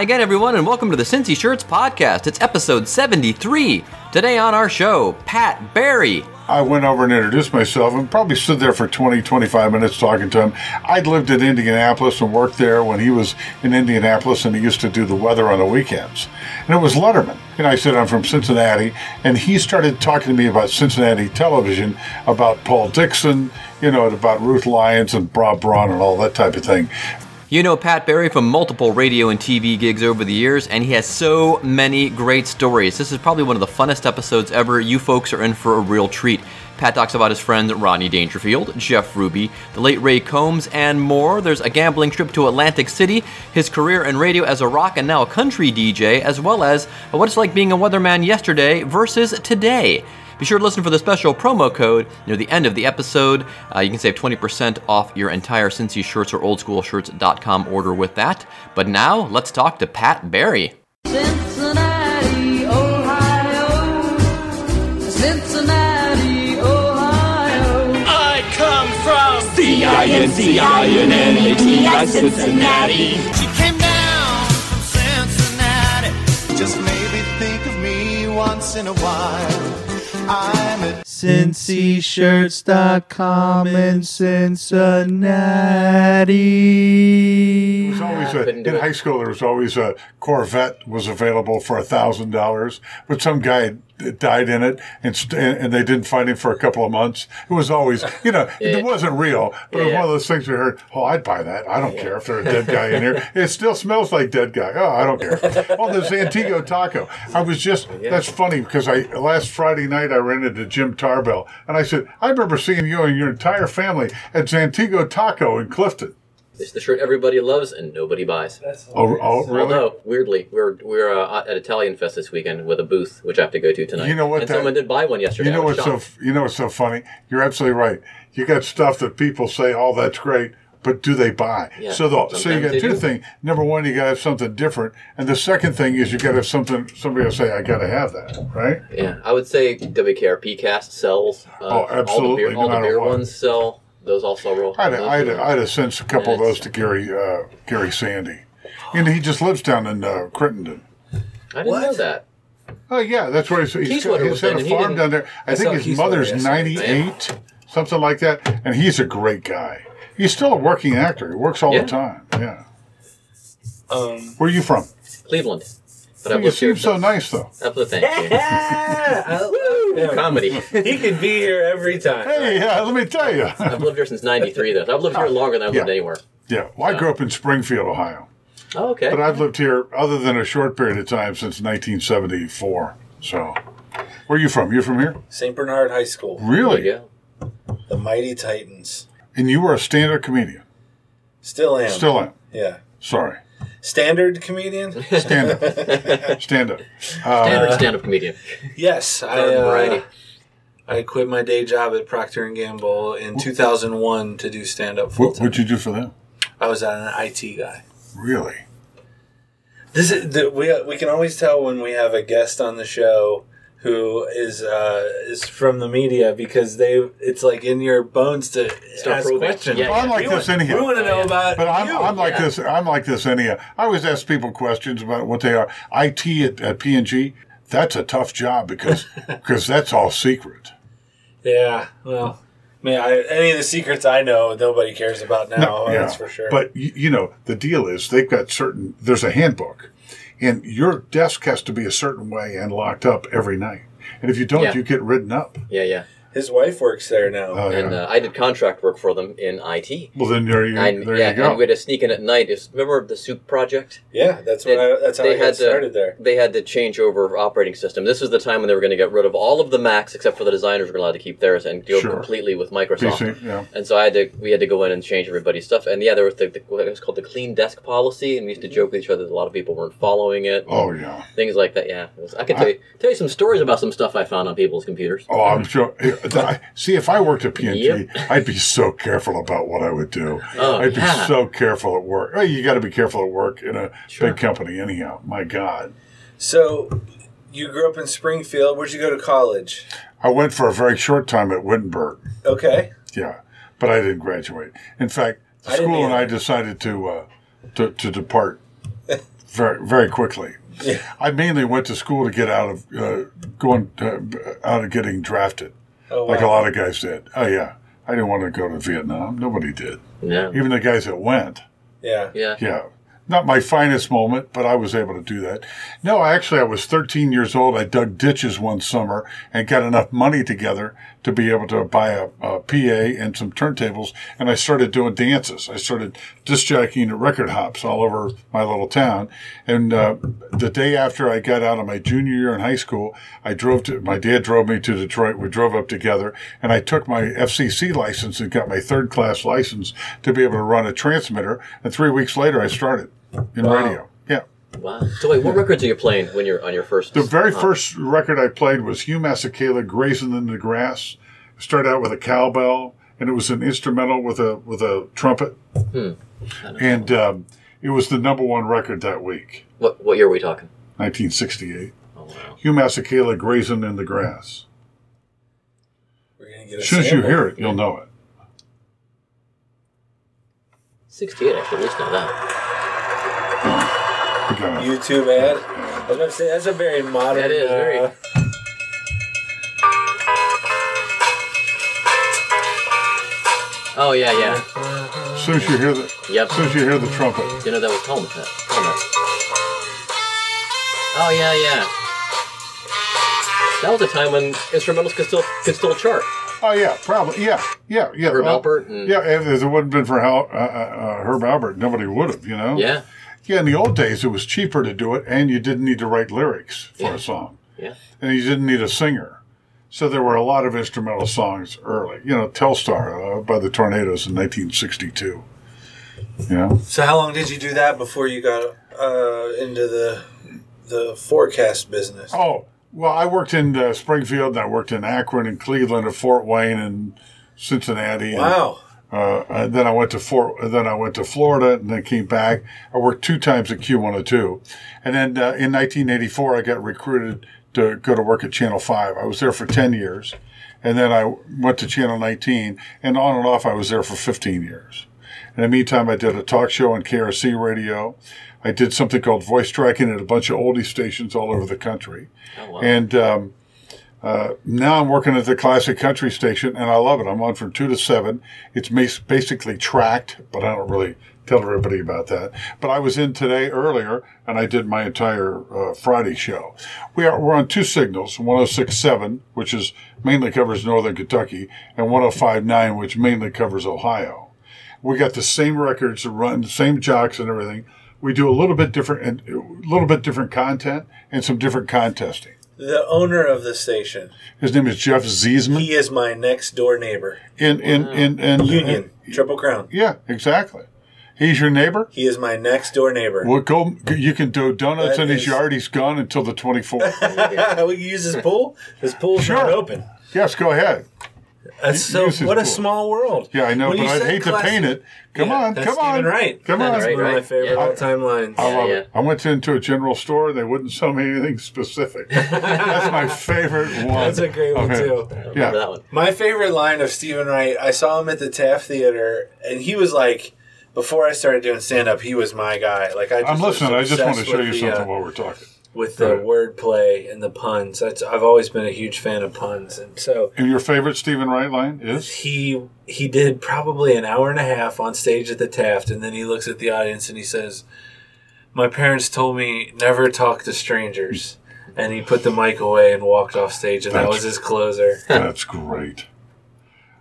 Hi again, everyone, and welcome to the Cincy Shirts podcast. It's episode 73. Today on our show, Pat Barry. I went over and introduced myself and probably stood there for 20, 25 minutes talking to him. I'd lived in Indianapolis and worked there when he was in Indianapolis and he used to do the weather on the weekends. And it was Letterman. And I said, I'm from Cincinnati. And he started talking to me about Cincinnati television, about Paul Dixon, you know, about Ruth Lyons and Bob Braun and all that type of thing. You know Pat Barry from multiple radio and TV gigs over the years, and he has so many great stories. This is probably one of the funnest episodes ever. You folks are in for a real treat. Pat talks about his friend Rodney Dangerfield, Jeff Ruby, the late Ray Combs, and more. There's a gambling trip to Atlantic City, his career in radio as a rock and now a country DJ, as well as what it's like being a weatherman yesterday versus today. Be sure to listen for the special promo code near the end of the episode. Uh, you can save 20% off your entire Cincy shirts or oldschoolshirts.com order with that. But now, let's talk to Pat Barry. Cincinnati, Ohio. Cincinnati, Ohio. I come from C-I-N-C-I-N-N-A-T-I, Cincinnati. She came down from Cincinnati. Just maybe think of me once in a while. I'm at cincyshirts.com in Cincinnati. It was always a, couldn't in high school. There was always a Corvette was available for a thousand dollars, but some guy died in it, and, st- and they didn't find him for a couple of months. It was always, you know, it wasn't real, but it was one of those things we heard. Oh, I'd buy that. I don't care if there's a dead guy in here. It still smells like dead guy. Oh, I don't care. Oh, there's Antigo Taco. I was just that's funny because I last Friday night I ran into Jim Tarbell, and I said I remember seeing you and your entire family at Zantigo Taco in Clifton. It's the shirt everybody loves and nobody buys. Oh, oh really? Although, weirdly, we're we're uh, at Italian Fest this weekend with a booth, which I have to go to tonight. You know what And that- someone did buy one yesterday. You know I was what's so you know what's so funny? You're absolutely right. You got stuff that people say, "Oh, that's great," but do they buy? Yeah, so the, so you got two do. things. Number one, you got to have something different, and the second thing is you got to have something. Somebody will say, "I got to have that," right? Yeah, I would say WKRP cast sells. Uh, Oh, All the absolutely, beer, no all the beer ones sell. Those also roll. I'd those I'd, are- I'd have sent a couple of those to Gary uh, Gary Sandy, and he just lives down in uh, Crittenden. I didn't know that. Oh yeah, that's where he's, he's, Keysweater he's was had a farm down there. I, think his Keysweater mother's ninety eight, something like that, and he's a great guy. He's still a working actor. He works all Yeah. the time. Yeah. Um, Where are you from? Cleveland. But I've You seem so nice, though. I've lived, thank you. yeah, I love. Comedy. He could be here every time. Hey, yeah, let me tell you. I've lived here since '93, though. I've lived here longer than I've lived anywhere. yeah, well, I grew up in Springfield, Ohio, Oh, okay. but I've lived here other than a short period of time since 1974. So, where are you from? You're from here? St. Bernard High School, Really? you go. the Mighty Titans. And you were a stand-up comedian? Still am. Still am. Yeah. Sorry. Standard comedian? Stand up. Stand up. Uh, Standard stand-up comedian. yes. I, Garden uh. I quit my day job at Procter & Gamble in 2001 to do stand-up full what, time. what'd you do for them? I was an IT guy. Really? This is the, we we can always tell when we have a guest on the show who is uh, is from the media because they it's like in your bones to Start ask probing. questions. Yeah, I'm yeah. like we this want, anyhow. We want to know yeah. about But I'm, you. I'm like yeah. this. I'm like this anyhow. I always ask people questions about what they are. IT at, at P&G, that's a tough job because because that's all secret. Yeah, well, man, I, any of the secrets I know, nobody cares about now. Yeah. That's for sure. But you, you know, the deal is they've got certain. There's a handbook, and your desk has to be a certain way and locked up every night. And if you don't, Yeah. you get written up. Yeah, yeah. His wife works there now. Oh, And uh, I did contract work for them in IT. well, then there you, And, there yeah, you go. and we had to sneak in at night. It's, remember the soup project? yeah, that's what I, that's how I got started there. They had to change over operating system. This was the time when they were going to get rid of all of the Macs except for the designers were allowed to keep theirs and go Sure. completely with Microsoft. PC, yeah. And so I had to we had to go in and change everybody's stuff. And yeah, there was the, the it was called the clean desk policy, and we used to joke with each other that a lot of people weren't following it. Oh yeah. Things like that. Yeah, was- I can tell you tell you some stories about some stuff I found on people's computers. Oh, I'm sure. Th- I, see, if I worked at P&G, Yep. I'd be so careful about what I would do. Oh, I'd be yeah. so careful at work. Well, you got to be careful at work in a Sure. big company, anyhow. My God. So, you grew up in Springfield. Where'd you go to college? I went for a very short time at Wittenberg. Okay. Yeah, but I didn't graduate. In fact, the I school and I decided to uh, to, to depart very very quickly. Yeah. I mainly went to school to get out of uh, going uh, out of getting drafted, Oh, like a lot of guys did. Oh yeah, I didn't want to go to Vietnam. Nobody did. No. Even the guys that went. Yeah. Yeah. Yeah. Not my finest moment, but I was able to do that. No, actually, I was 13 years old. I dug ditches one summer and got enough money together to be able to buy a, a PA and some turntables. And I started doing dances. I started disc jockeying record hops all over my little town. And uh, the day after I got out of my junior year in high school, I drove to, my dad drove me to Detroit. We drove up together and I took my FCC license and got my third class license to be able to run a transmitter. And three weeks later, I started in Wow. radio. Yeah. Wow. So wait, what records are you playing when you're on your first? The very uh, first record I played was Hugh Masekela, "Grazing in the Grass." It started out with a cowbell, and it was an instrumental with a with a trumpet, hmm. and um, it was the number one record that week, What what year are we talking? 1968. Oh wow. Hugh Masekela, "Grazing in the Grass." We're gonna get As soon as you hear it, you'll know it. 68 actually. At least know that. We got it. YouTube ad. I was about to say that's a very modern. That is very- uh, Oh yeah, yeah. As soon as you hear the, Yep. as soon as you hear the trumpet, You know that was Helmet. That Helmet. Oh yeah, yeah. That was a time when instrumentals could still could still chart. oh yeah, probably, yeah, yeah, yeah. Herb well, Alpert and- yeah. If it wouldn't have been for Hal, uh, uh, uh, Herb Alpert, nobody would have, you know. Yeah. Yeah, in the old days, it was cheaper to do it, and you didn't need to write lyrics for Yeah. a song, Yeah. and you didn't need a singer. So there were a lot of instrumental songs early. You know, Telstar uh, by the Tornados in 1962. You know, So how long did you do that before you got uh, into the the forecast business? oh well, I worked in uh, Springfield, and I worked in Akron and Cleveland and Fort Wayne and Cincinnati. and, wow. Uh, and then I went to Fort, then I went to Florida, and then came back. I worked two times at Q102, and then uh, in 1984 I got recruited to go to work at Channel Five. I was there for 10 years, and then I went to Channel 19, and on and off I was there for 15 years. In the meantime, I did a talk show on KRC radio. I did something called voice tracking at a bunch of oldie stations all over the country, Oh, wow. and um, uh, now I'm working at the classic country station, and I love it. I'm on from two to seven. It's basically tracked, but I don't really tell everybody about that. But I was in today earlier, and I did my entire uh, Friday show. We are we're on two signals: 106.7, which is mainly covers northern Kentucky, and 105.9, which mainly covers Ohio. We got the same records to run, the same jocks and everything. We do a little bit different, and a little bit different content and some different contesting. The owner of the station. His name is Jeff Ziesman. He is my next door neighbor. in in in, in Union. Triple Crown. yeah, exactly. He's your neighbor. He is my next door neighbor. Well, go. You can do donuts That in his is- yard. He's gone until the twenty fourth. we can use his pool. His pool's Sure. not open. yes, go ahead. That's so. use his What a pool. small world. Yeah, I know, When but I'd said hate to paint it. Come Yeah, on, that's come on, Steven Wright. come on. That's One of my Right, favorite yeah. all-time lines. I love Yeah, it. I went into a general store. They wouldn't sell me anything specific. That's my favorite one. That's a great one Okay. too. Remember Yeah. that one. My favorite line of Steven Wright. I saw him at the Taft Theater, and he was like, before I started doing stand-up, he was my guy. Like I, just I'm listening. I just want to show you the, something uh, while we're talking. With the Right. wordplay and the puns. That's, I've always been a huge fan of puns, and so And your favorite Steven Wright line is? he he did probably an hour and a half on stage at the Taft, and then he looks at the audience and he says, "My parents told me never talk to strangers." And he put the mic away and walked off stage, and that was his closer. That's great.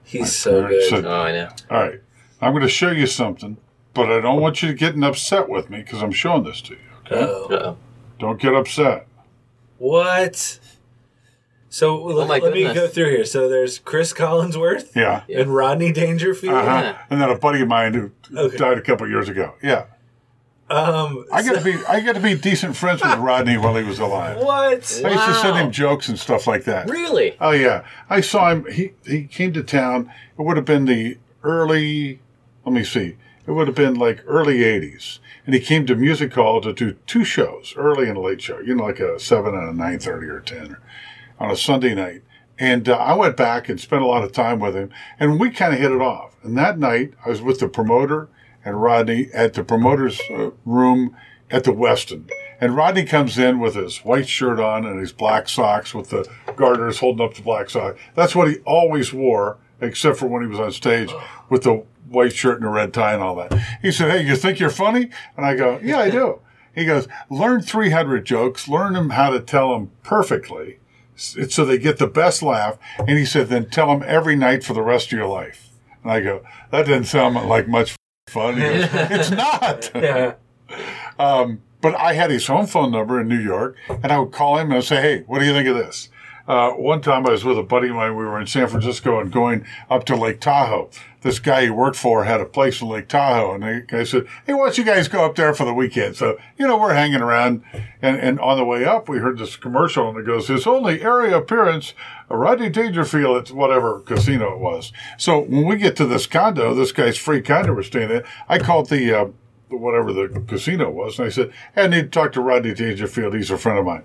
He's so good. said- Oh, I know. All right. I'm going to show you something, but I don't want you getting upset with me because I'm showing this to you. Okay? Uh-oh. Uh-oh. Don't get upset. What? So let, Oh my let me goodness. go through here. So there's Chris Collinsworth Yeah. and Rodney Dangerfield. Uh-huh. Yeah. And then a buddy of mine who Okay. died a couple years ago. Yeah. Um, I got to be I got to be decent friends with Rodney while he was alive. what? I used to send him jokes and stuff like that. Really? Oh yeah, I saw him. He he came to town. It would have been the early. Let me see. It would have been like early '80s, and he came to Music Hall to do two shows, early and late show. You know, like a seven and a nine thirty or ten, on a Sunday night. And uh, I went back and spent a lot of time with him, and we kind of hit it off. And that night, I was with the promoter and Rodney at the promoter's uh, room at the Weston. And Rodney comes in with his white shirt on and his black socks with the garters holding up the black sock. That's what he always wore, except for when he was on stage with the white shirt and the red tie and all that. He said, Hey, you think you're funny? And I go, Yeah, I do. He goes, Learn 300 jokes, learn them how to tell them perfectly so they get the best laugh. And he said, Then tell them every night for the rest of your life. And I go, That doesn't sound like much fun. He goes, It's not. Yeah. Um, but I had his home phone number in New York, and I would call him and I'd say, "Hey, what do you think of this?" Uh, one time I was with a buddy of mine. We were in San Francisco and going up to Lake Tahoe. This guy he worked for had a place in Lake Tahoe, and the guy said, "Hey, why don't you guys go up there for the weekend?" So you know we're hanging around, and, and on the way up we heard this commercial, and it goes, "His only area appearance, Rodney Dangerfield at whatever casino it was." So when we get to this condo, this guy's free condo we're staying in, I called the uh, whatever the casino was, and I said, hey, I need to talk to Rodney Dangerfield. He's a friend of mine.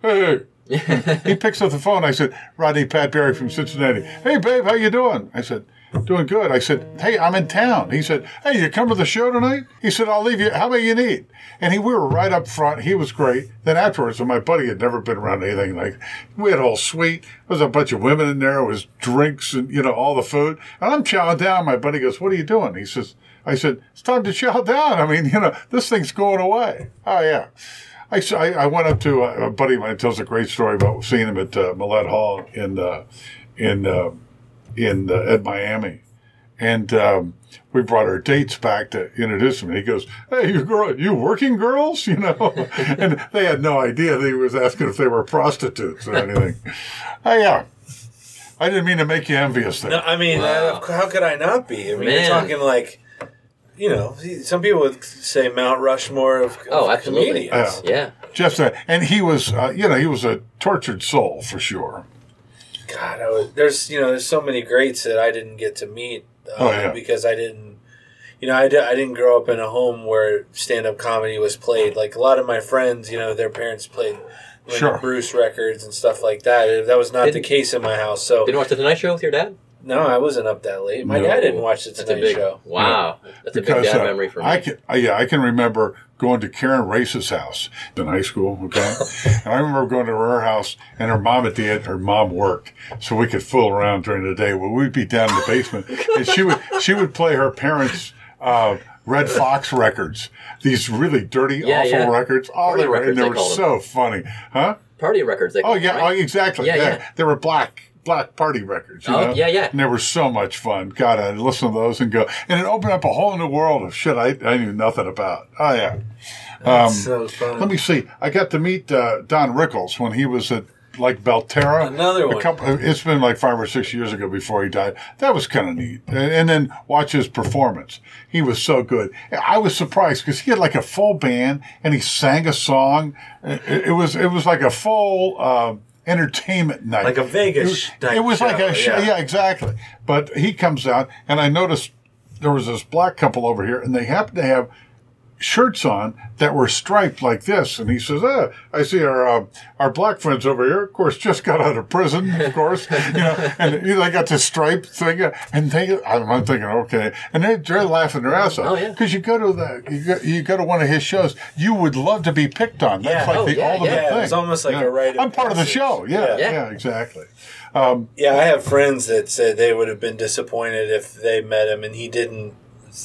Hey. he picks up the phone. I said, Rodney Pat Barry from Cincinnati. Hey, babe, how you doing? I said, doing good. I said, hey, I'm in town. He said, hey, you come to the show tonight? He said, I'll leave you. How many you need? And he, we were right up front. He was great. Then afterwards, my buddy had never been around anything like, we had a whole suite. There was a bunch of women in there. It was drinks and, you know, all the food. And I'm chowing down. My buddy goes, what are you doing? He says, I said, it's time to chow down. I mean, you know, this thing's going away. Oh, yeah. I, s- I- I went up to uh, a, a buddy of mine tells a great story about seeing him at uh, Millett Hall in uh, in uh, in uh, at Miami, and um, we brought our dates back to introduce him. And he goes, "Hey, you girl, you working girls?" You know, and they had no idea that he was asking if they were prostitutes or anything. oh yeah, I didn't mean to make you envious there. No, I mean, uh, how could I not be? I mean, you're talking like, you know, some people would say Mount Rushmore of, of Oh, absolutely. comedians. Yeah. Just that, and he was, uh, you know, he was a tortured soul for sure. God, I was, there's you know, there's so many greats that I didn't get to meet uh, Oh, yeah. because I didn't, you know, I, di- I didn't grow up in a home where stand up comedy was played. Like a lot of my friends, you know, their parents played. Lenny Sure. Bruce records and stuff like that. That was not the Didn't- case in my house. So Didn't watch the Tonight Show with your dad? No, I wasn't up that late. My No. dad didn't watch the That's Tonight a big Show. Wow. That's a big dad uh, memory for me. I can, uh, yeah, I can remember going to Karen Race's house in high school. Okay, and I remember going to her house, and her mom and dad, her mom worked, so we could fool around during the day. Well, we'd be down in the basement, and she would she would play her parents. Uh, Redd Foxx records, these really dirty, Yeah, awful yeah. records. Oh, Party they were, records, and they they were called so funny, huh? Party records. They Oh yeah, right? oh, exactly. Yeah, Yeah, yeah. they were black black party records. You Oh, know? yeah, yeah. And they were so much fun. God, I'd listen to those and go, and it opened up a whole new world of shit I, I knew nothing about. Oh yeah. Um, so fun. let me see. I got to meet uh, Don Rickles when he was at like Belterra. Another A one. couple, it's been like five or six years ago before he died. That was kind of neat. And, and then watch his performance. He was so good. I was surprised because he had like a full band and he sang a song. It, it was it was like a full. Uh, Entertainment night, Like a Vegas It was, night it was like show, a show, yeah. yeah, exactly. But he comes out, and I noticed there was this black couple over here, and they happened to have shirts on that were striped like this. And he says, ah, I see our uh, our black friends over here, of course, just got out of prison, of course, you know, and you know, they got this striped thing, and they, I'm I'm thinking, okay, and they're, they're laughing their ass Oh, off yeah. because you go to the you go, you go to one of his shows, you would love to be picked on. That's Yeah. like Oh, the yeah, ultimate yeah, thing. it's almost like a rite of I'm part of the show. Yeah, Yeah. yeah, exactly. Yeah, I have friends that said they would have been disappointed if they met him and he didn't,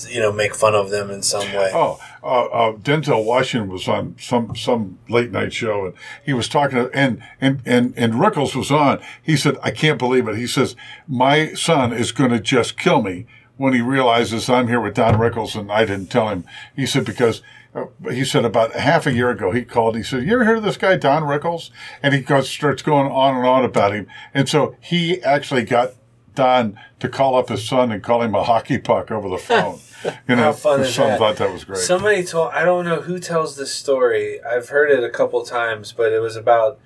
you know, make fun of them in some way. Oh, uh, uh, Denzel Washington was on some some late night show, and he was talking and and and and Rickles was on. He said, "I can't believe it." He says, "My son is going to just kill me when he realizes I'm here with Don Rickles, and I didn't tell him." He said because. Uh, he said about half a year ago he called. He said, "You ever hear of this guy Don Rickles?" And he goes, starts going on and on about him. And so he actually got Don to call up his son and call him a hockey puck over the phone. You know, How fun his is son that? thought that was great. Somebody told I don't know who tells this story. I've heard it a couple times, but it was about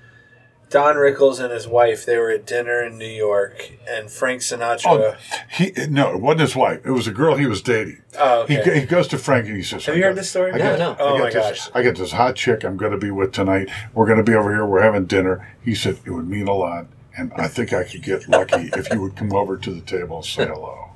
Don Rickles and his wife. They were at dinner in New York, and Frank Sinatra. Oh, he no, it wasn't his wife. It was a girl he was dating. Oh, He, okay. he goes to Frank and he says, Have "I you got- heard this story? I No, got, no. I Oh my this, gosh. I got this hot chick I'm going to be with tonight. We're going to be over here. We're having dinner." He said, "It would mean a lot, and I think I could get lucky if you would come over to the table and say hello."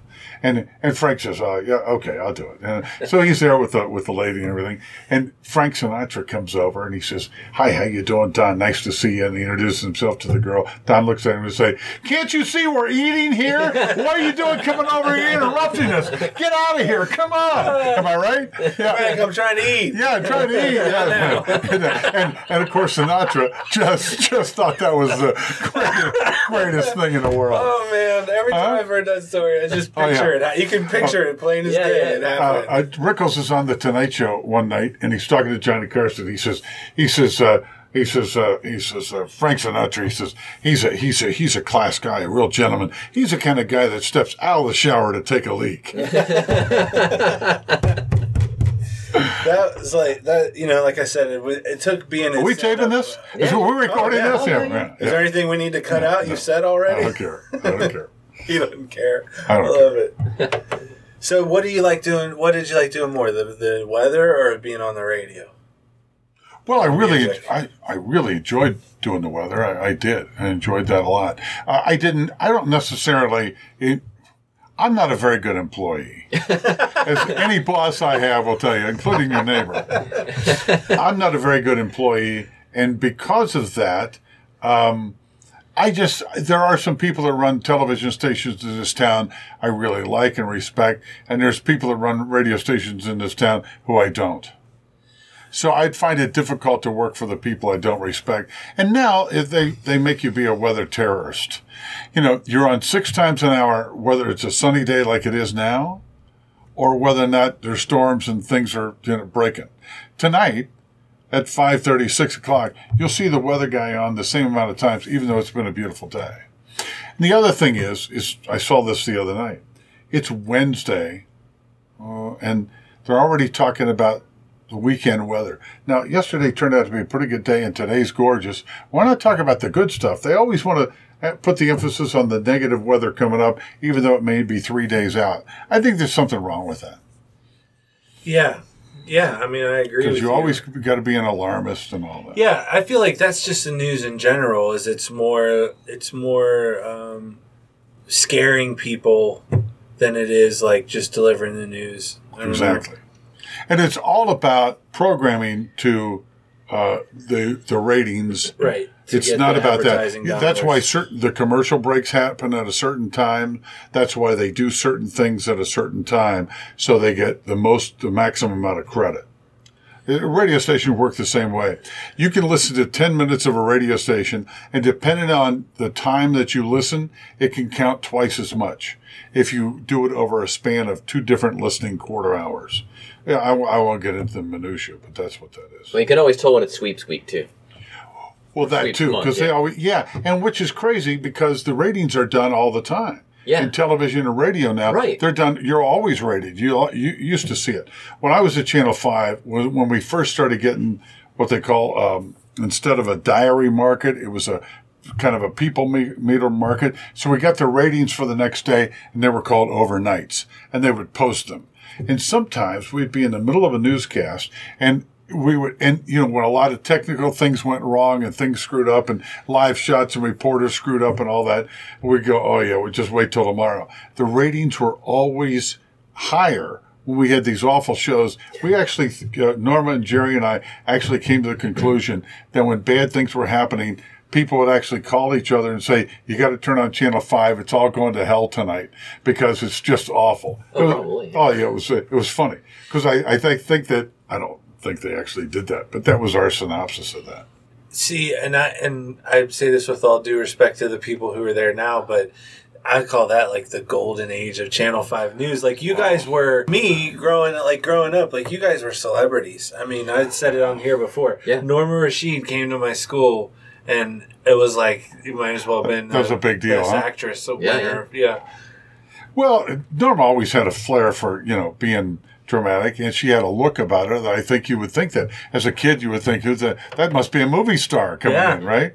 And and Frank says, "Oh yeah, okay, I'll do it." And so he's there with the with the lady and everything. And Frank Sinatra comes over and he says, "Hi, how you doing, Don? Nice to see you." And he introduces himself to the girl. Don looks at him and say, "Can't you see we're eating here? What are you doing coming over here interrupting us? Get out of here! Come on! Am I right? Yeah." Frank, I'm trying to eat. Yeah, I'm trying to eat. Yeah. and, and, and of course, Sinatra just just thought that was the greatest, greatest thing in the world. Oh man! Every time? I've heard that story, I just Oh, picture it. You can picture it plain as Yeah, day. yeah. It uh, uh, Rickles is on the Tonight Show one night, and he's talking to Johnny Carson. He says, he says, uh, he says, uh, he says, uh, Frank Sinatra. He says, he's a, he's a, he's a class guy, a real gentleman. He's the kind of guy that steps out of the shower to take a leak. that was like that. You know, like I said, it, wa- it took being. Are we taping this? Is we recording Oh, yeah. this? Oh, Yeah, yeah, yeah, Is there anything we need to cut out? You said already. I don't care. I don't care. He doesn't care. I don't love it. so, what do you like doing? What did you like doing more, the the weather or being on the radio? Well, I really, I, I really enjoyed doing the weather. I, I did. I enjoyed that a lot. Uh, I didn't. I don't necessarily. It, I'm not a very good employee. As any boss I have will tell you, including your neighbor. I'm not a very good employee, and because of that, um, I just there are some people that run television stations in this town I really like and respect, and there's people that run radio stations in this town who I don't. So I'd find it difficult to work for the people I don't respect. And now if they, they make you be a weather terrorist. You know, you're on six times an hour, whether it's a sunny day like it is now, or whether or not there's storms and things are you know, breaking. Tonight, at 5.30, 6 o'clock, you'll see the weather guy on the same amount of times, even though it's been a beautiful day. And the other thing is, is I saw this the other night. It's Wednesday, uh, and they're already talking about the weekend weather. Now, yesterday turned out to be a pretty good day, and today's gorgeous. Why not talk about the good stuff? They always want to put the emphasis on the negative weather coming up, even though it may be three days out. I think there's something wrong with that Yeah, yeah. I mean, I agree. because you always got to be an alarmist and all that. Yeah, I feel like that's just the news in general. Is it's more it's more um, scaring people than it is like just delivering the news. Know. Exactly. And it's all about programming to uh, the the ratings. Right. It's not about that. That's why certain the commercial breaks happen at a certain time. That's why they do certain things at a certain time, so they get the most, the maximum amount of credit. A radio station work the same way. You can listen to 10 minutes of a radio station, and depending on the time that you listen, it can count twice as much if you do it over a span of two different listening quarter hours. Yeah, I, I won't get into the minutia, but that's what that is. Well, you can always tell when it's sweeps week too. Well, that too, because they always, yeah, and which is crazy because the ratings are done all the time. Yeah. In television and radio now, Right. they're done. You're always rated. You you used to see it when I was at Channel Five. When when we first started getting what they call um, instead of a diary market, it was a kind of a people meter market. So we got the ratings for the next day, and they were called overnights, and they would post them. And sometimes we'd be in the middle of a newscast, and we would, and you know, when a lot of technical things went wrong and things screwed up, and live shots and reporters screwed up and all that, we'd go, "Oh yeah, we'll just wait till tomorrow." The ratings were always higher when we had these awful shows. We actually, uh, Norma and Jerry and I actually came to the conclusion that when bad things were happening, people would actually call each other and say, "You got to turn on Channel Five. It's all going to hell tonight because it's just awful." Oh, was- oh yeah, it was it was funny because I I think think that I don't think they actually did that, but that was our synopsis of that. See, and I and I say this with all due respect to the people who are there now, but I call that like the golden age of Channel Five News. Like you guys were me growing like growing up. Like you guys were celebrities. I mean, I said it on here before. Yeah. Norma Rashid came to my school and it was like you might as well have been That was the a big deal, Best huh? actress, so Yeah, winner. yeah. Well, Norma always had a flair for, you know, being dramatic, and she had a look about her that I think you would think that. As a kid, you would think, who's that? That must be a movie star coming Yeah. in, right?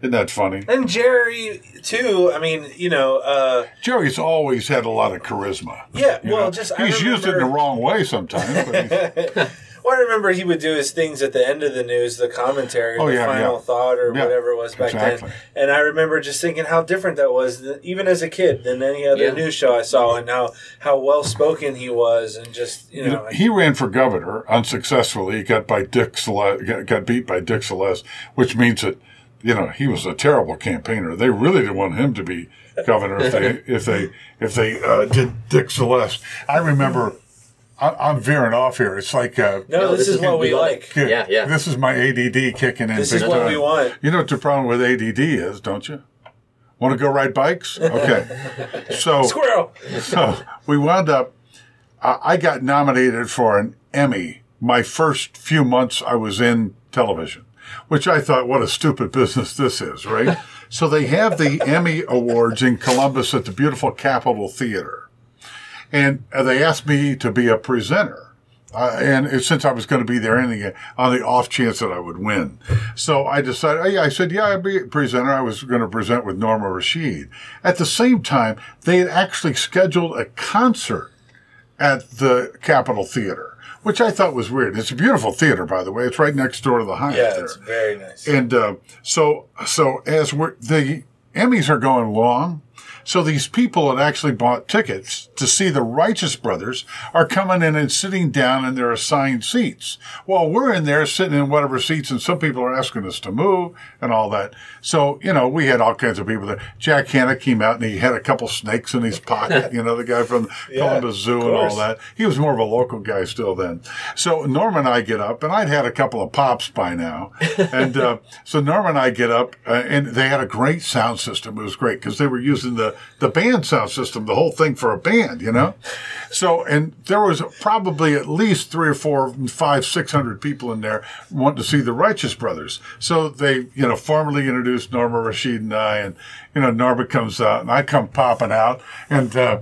Isn't that funny? And Jerry too. I mean, you know, uh, Jerry's always had a lot of charisma. yeah. Well, know? just he's used it in the wrong way sometimes. But Well, I remember he would do his things at the end of the news, the commentary, Oh, the yeah, final yeah. thought, or Yeah, whatever it was back exactly. then. And I remember just thinking how different that was, even as a kid, than any other Yeah. news show I saw, and how how well spoken he was, and just you You know, know, like- he ran for governor unsuccessfully. He got by Dick Celeste, got, got beat by Dick Celeste, which means that you know he was a terrible campaigner. They really didn't want him to be governor if they if they if they uh, did Dick Celeste. I remember. I, I'm veering off here. It's like uh, no, No, this, is, what we like. Yeah, yeah. This is my ADD kicking in. This is what time. we want. You know what the problem with ADD is, don't you? Want to go ride bikes? Okay. So Squirrel. so we wound up. I I got nominated for an Emmy my first few months I was in television, which I thought, what a stupid business this is, right? so they have the Emmy Awards in Columbus at the beautiful Capitol Theater, and they asked me to be a presenter. Uh, and it- since I was going to be there anyway, on the off chance that I would win, so I decided. yeah, I said, "Yeah, I'd be a presenter." I was going to present with Norma Rashid. At the same time, they had actually scheduled a concert at the Capitol Theater, which I thought was weird. It's a beautiful theater, by the way. It's right next door to the Hyatt. Yeah, there. it's very nice. And uh, so, so as we're, the Emmys are going long, so these people that actually bought tickets to see the Righteous Brothers are coming in and sitting down in their assigned seats. While we're in there sitting in whatever seats, and some people are asking us to move and all that. So, you know, we had all kinds of people there. Jack Hanna came out and he had a couple snakes in his pocket, you know, the guy from Yeah, Columbus Zoo and all that. He was more of a local guy still then. So Norma and I get up, and I'd had a couple of pops by now. And uh, so Norma and I get up, uh, and they had a great sound system. It was great because they were using the, the band sound system, the whole thing for a band, you know? So, and there was probably at least three or four, five, six hundred people in there wanting to see the Righteous Brothers. So they, you know, formally introduced Norma Rashid and I, and, you know, Norma comes out, and I come popping out, and, uh,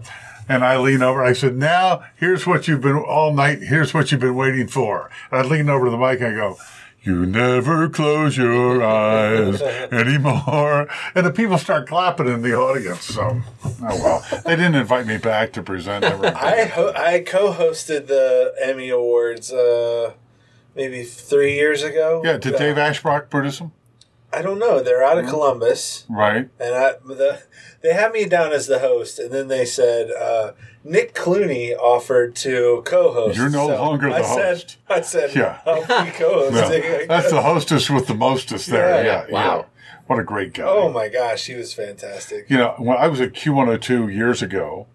and I lean over. I said, "Now, here's what you've been all night. Here's what you've been waiting for." And I lean over to the mic and I go, "You never close your eyes anymore." And the people start clapping in the audience. So, oh well. They didn't invite me back to present. I ho- I co-hosted the Emmy Awards uh, maybe three years ago. yeah, did Uh, Dave Ashbrook produce them? I don't know. They're out of Columbus, Right. and I the, they had me down as the host, and then they said uh, Nick Clooney offered to co-host. You're no longer the I Said, host. I said, Yeah. I'll be co-hosting. Yeah. That's the hostess with the mostest there. Yeah. Yeah. Wow. yeah. What a great guy. Oh my gosh, he was fantastic. you know, when I was at Q102 years ago,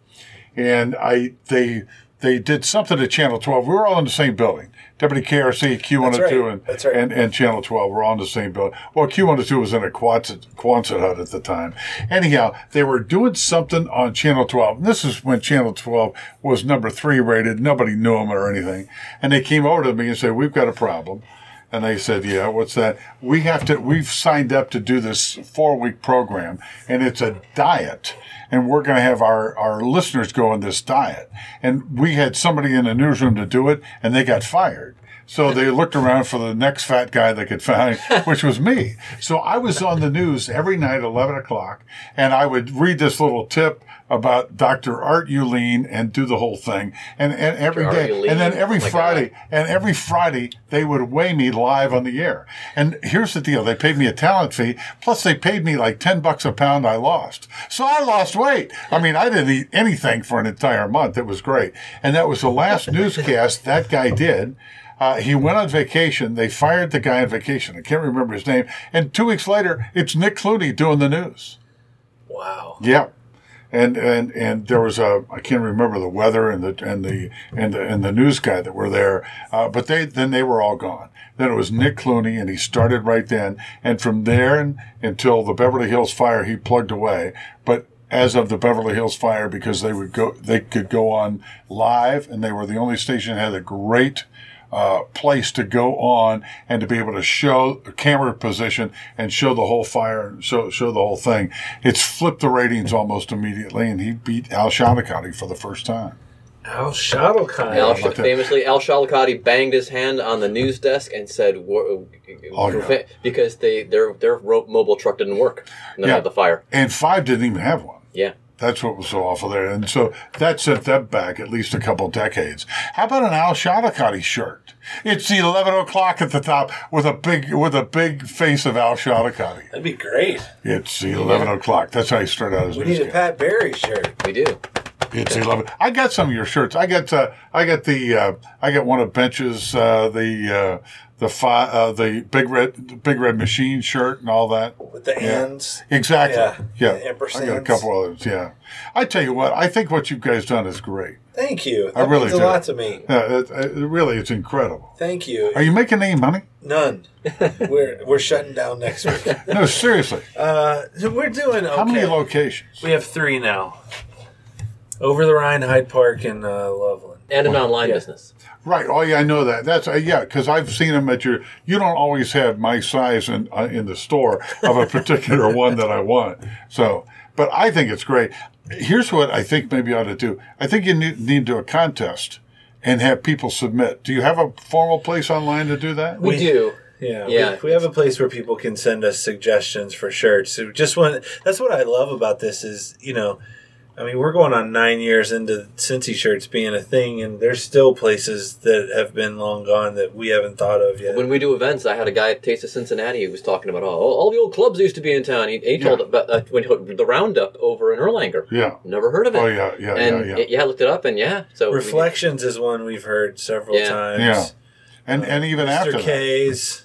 and I they they did something at Channel 12. We were all in the same building. WKRC, Q102, That's right. and, right. and and Channel 12 were all in the same building. Well, Q102 was in a Quonset, Quonset hut at the time. Anyhow, they were doing something on Channel 12. And this is when Channel 12 was number three rated. Nobody knew them or anything. And they came over to me and said, "We've got a problem." And they said, yeah, what's that? We have to, we've signed up to do this four week program and it's a diet. And we're going to have our, our listeners go on this diet. And we had somebody in the newsroom to do it and they got fired. So they looked around for the next fat guy they could find, which was me. So I was on the news every night, 11 o'clock, and I would read this little tip about Dr. Art Ulene and do the whole thing. And, and every day, and then every Oh my Friday, and every Friday they would weigh me live on the air. And here's the deal. They paid me a talent fee. Plus they paid me like 10 bucks a pound I lost. So I lost weight. I mean, I didn't eat anything for an entire month. It was great. And that was the last newscast that guy did. Uh, he went on vacation. They fired the guy on vacation. I can't remember his name. And two weeks later, it's Nick Clooney doing the news. Wow. Yeah. And, and, and there was a, I can't remember the weather and the, and the, and the, and the news guy that were there. Uh, but they, then they were all gone. Then it was Nick Clooney and he started right then. And from there and, until the Beverly Hills fire, he plugged away. But as of the Beverly Hills fire, because they would go, they could go on live and they were the only station that had a great, uh, place to go on and to be able to show camera position and show the whole fire and show show the whole thing. It's flipped the ratings almost immediately, and he beat Al Schottelkotte for the first time. Al Schottelkotte. Al, about that? famously, Al Schottelkotte banged his hand on the news desk and said, Oh, yeah. because they their their mobile truck didn't work and they Yeah. had the fire. And five didn't even have one. Yeah. That's what was so awful there. And so that sent them back at least a couple decades. How about an Al Schottelkotte shirt? It's the 11 o'clock at the top with a big, with a big face of Al Schottelkotte. That'd be great. It's the 11 o'clock. That's how you start out as a. We a need a. Pat Barry shirt. We do. It's 11. I got some of your shirts. I got, uh, I got the, uh, I got one of Bench's, uh, the, uh, the fi- uh, the big red, big red machine shirt and all that. With the hands. Exactly. Yeah. Yeah. I got a couple others. Yeah. I tell you what, I think what you guys done is great. Thank you. I That really means a do. lot to me. Yeah, it, it really, it's incredible. Thank you. Are you making any money? None. we're we're shutting down next week. No, seriously. Uh, we're doing okay. How many locations? We have three now. Over the Rhine, Hyde Park, and uh, Loveland. And an online Yeah. business. Right. Oh, yeah, I know that. That's uh, yeah, because I've seen them at your. You don't always have my size in uh, in the store of a particular one that I want. So, but I think it's great. Here's what I think maybe you ought to do. I think you need, need to do a contest and have people submit. Do you have a formal place online to do that? We, do. Yeah, Yeah. We, we have a place where people can send us suggestions for shirts. So just one. That's what I love about this is you know, I mean we're going on nine years into Cincy shirts being a thing, and there's still places that have been long gone that we haven't thought of yet. When we do events, I had a guy at Taste of Cincinnati who was talking about oh, all the old clubs used to be in town. He, he told Yeah. about uh, when he- the Roundup over in Erlanger. Yeah. Never heard of it. Oh, yeah, yeah, and yeah, it- yeah. I looked it up, and yeah. So we- Reflections is one we've heard several Yeah. times. Yeah. And and even after Mr. that. K's.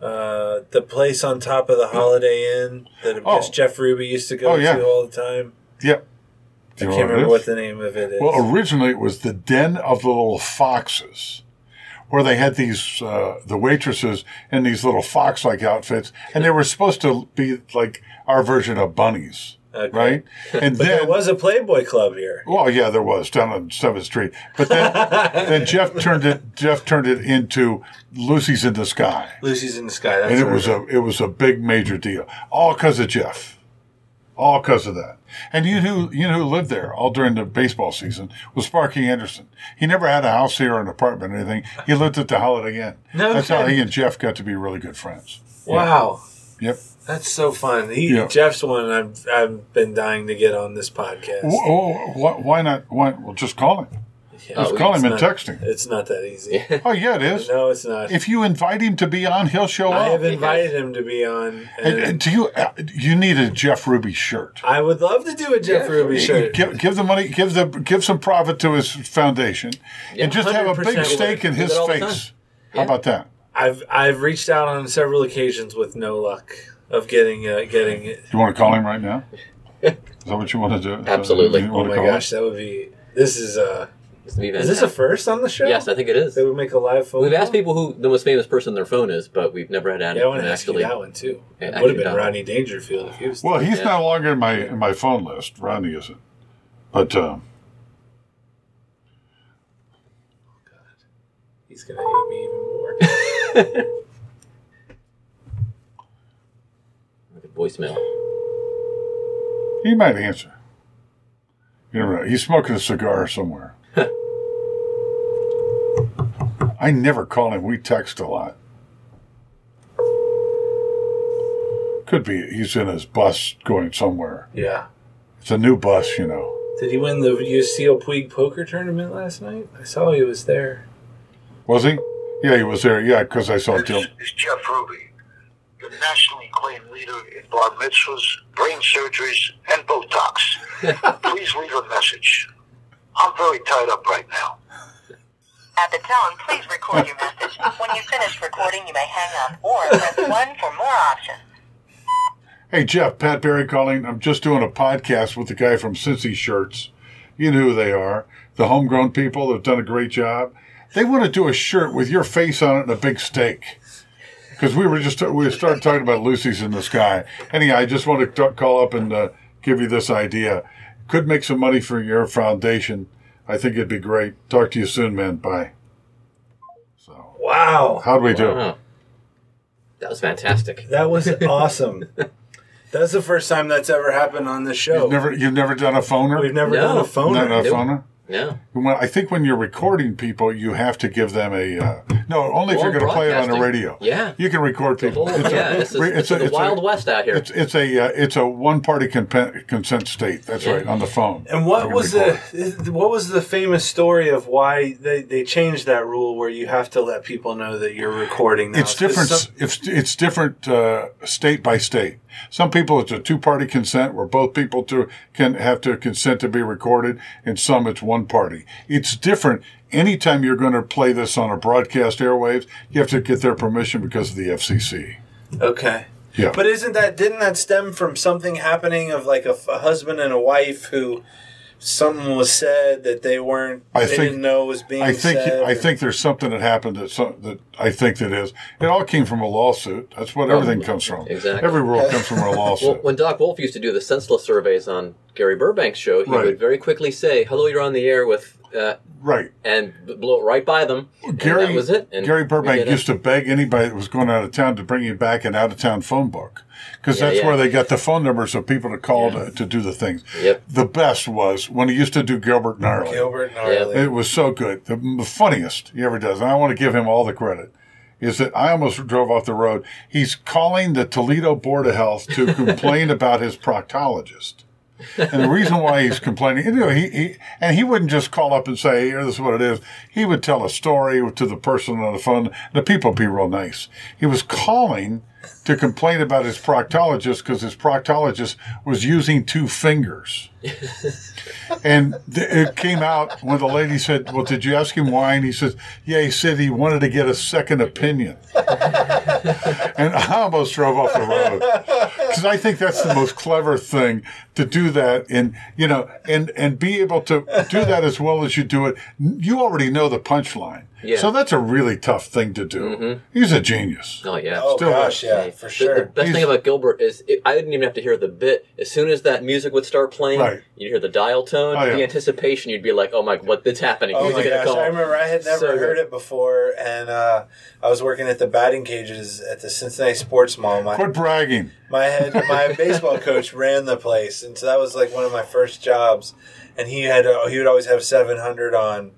Uh, the place on top of the Holiday Inn that Oh. Jeff Ruby used to go Oh, yeah. to all the time. Yep. I Do you know can't remember is? what the name of it is. Well, originally it was the Den of the Little Foxes, where they had these uh, the waitresses in these little fox-like outfits, and they were supposed to be like our version of bunnies, Okay. right? And but then, there was a Playboy Club here. well, yeah, there was down on Seventh Street, but then then Jeff turned it Jeff turned it into Lucy's in the Sky, Lucy's in the Sky. That's and it was a it was a big major deal, all because of Jeff. All because of that. And you know, you know who lived there all during the baseball season was Sparky Anderson. He never had a house here or an apartment or anything. He lived at the Holiday Inn. No That's how he and Jeff got to be really good friends. Wow. Yep. That's so fun. He, Yeah. Jeff's one I've, I've been dying to get on this podcast. Oh, oh, why, why not? Why, well, just call him. Yeah, Just we- call him and not- text him. It's not that easy. Oh, yeah, it is. No, it's not. If you invite him to be on, he'll show I up. I have invited him to be on. And, And and do you, uh, you need a Jeff Ruby shirt. I would love to do a Jeff Ruby shirt. Give, give the money, give the give some profit to his foundation, and just have a big stake in his that all the face. time. How about that? I've I've reached out on several occasions with no luck of getting uh, getting. You want to call him right now? Is that what you want to do? Absolutely. You Oh want my to call gosh, that would be. This is uh It's the Is this a first on the show? Yes, I think it is. They would make a live phone. We've asked people who the most famous person on their phone is, but we've never had Yeah, I want to ask you that one too. Yeah, it would have been that one. Rodney Dangerfield if he was. Well, he's Yeah. no longer in my in my phone list. Ronnie isn't. But um, oh God, He's gonna hate me even more. Look at voicemail. he might answer. You never know. He's smoking a cigar somewhere. I never call him. We text a lot. Could be he's in his bus going somewhere. yeah. It's a new bus, you know. Did he win the UCL Puig poker tournament last night? I saw he was there. Was he? Yeah, he was there. Yeah, because I saw This Jill. is Jeff Ruby, the nationally acclaimed leader in bar mitzvahs, brain surgeries, and Botox. Please leave a message. I'm very tied up right now. At the tone, please record your message. When you finish recording, you may hang up or press 1 for more options. Hey, Jeff, Pat Barry calling. I'm just doing a podcast with the guy from Cincy Shirts. You know who they are. The homegrown people have done a great job. They want to do a shirt with your face on it and a big steak. Because we were just, we started talking about Lucy's in the Sky. Anyhow, I just want to call up and uh, give you this idea. Could make some money for your foundation. I think it'd be great. Talk to you soon, man. Bye. So Wow. How'd we do? Wow. That was fantastic. That was awesome. That's the first time that's ever happened on the show. You've never, you've never done a phoner? We've never No. done a phone. Not a Nope. phoner? No. Well, I think when you're recording people, you have to give them a uh, no. Only if you're going to play it on the radio. Yeah. you can record people. whole, yeah, this is, re- this is the Wild West out here. It's it's a uh, it's a one party consent state. That's right on the phone. And what was record. the what was the famous story of why they, they changed that rule where you have to let people know that you're recording now? It's different. Some- It's it's different uh, state by state. Some people it's a two party consent where both people to can have to consent to be recorded, and some it's one party. It's different. Anytime you're going to play this on a broadcast airwaves, you have to get their permission because of the FCC. okay. Yeah. But isn't that didn't that stem from something happening of like a husband and a wife who something was said that they weren't I they think- didn't know was being I think said? I think there's something that happened that some, that I think that is. It all came from a lawsuit. That's what everything comes from. exactly. Every rule comes from a lawsuit. Well, when Doc Wolf used to do the senseless surveys on Gary Burbank's show, he Right. would very quickly say, "Hello, you're on the air with," uh, right. and blow it right by them. and Gary that was it. And Gary Burbank did it. used to beg anybody that was going out of town to bring you back an out of town phone book because Yeah, that's yeah. where they got the phone numbers of people to call to, to do the things. Yep. The best was when he used to do Gilbert Gnarley. Gilbert Gnarley. It was so good. The, the funniest he ever does. And I want to give him all the credit. Is that I almost drove off the road. He's calling the Toledo Board of Health to complain about his proctologist. And the reason why he's complaining, you know, he, he and he wouldn't just call up and say, "Here, this is what it is." He would tell a story to the person on the phone. The people would be real nice. He was calling to complain about his proctologist because his proctologist was using two fingers. And th- it came out when the lady said, "Well, did you ask him why?" And he says, "Yeah, he said he wanted to get a second opinion." and I almost drove off the road because I think that's the most clever thing to do that, and you know, and and be able to do that as well as you do it. You already know the punchline, Yeah. so that's a really tough thing to do. Mm-hmm. He's a genius. Oh yeah. oh Still gosh, is. yeah, for The- sure. The, best thing about Gilbert is it, I didn't even have to hear the bit. As soon as that music would start playing, Right. you'd hear the dial tone, Oh, yeah. the anticipation. You'd be like, "Oh my, what? What's happening? Oh Who's my he gonna gosh! call?" I remember I had never So good. heard it before, and uh, I was working at the batting cages at the Cincinnati Sports Mall. My Quit bragging. my head, my baseball coach ran the place, and so that was like one of my first jobs. And he had uh, he would always have seven hundred on,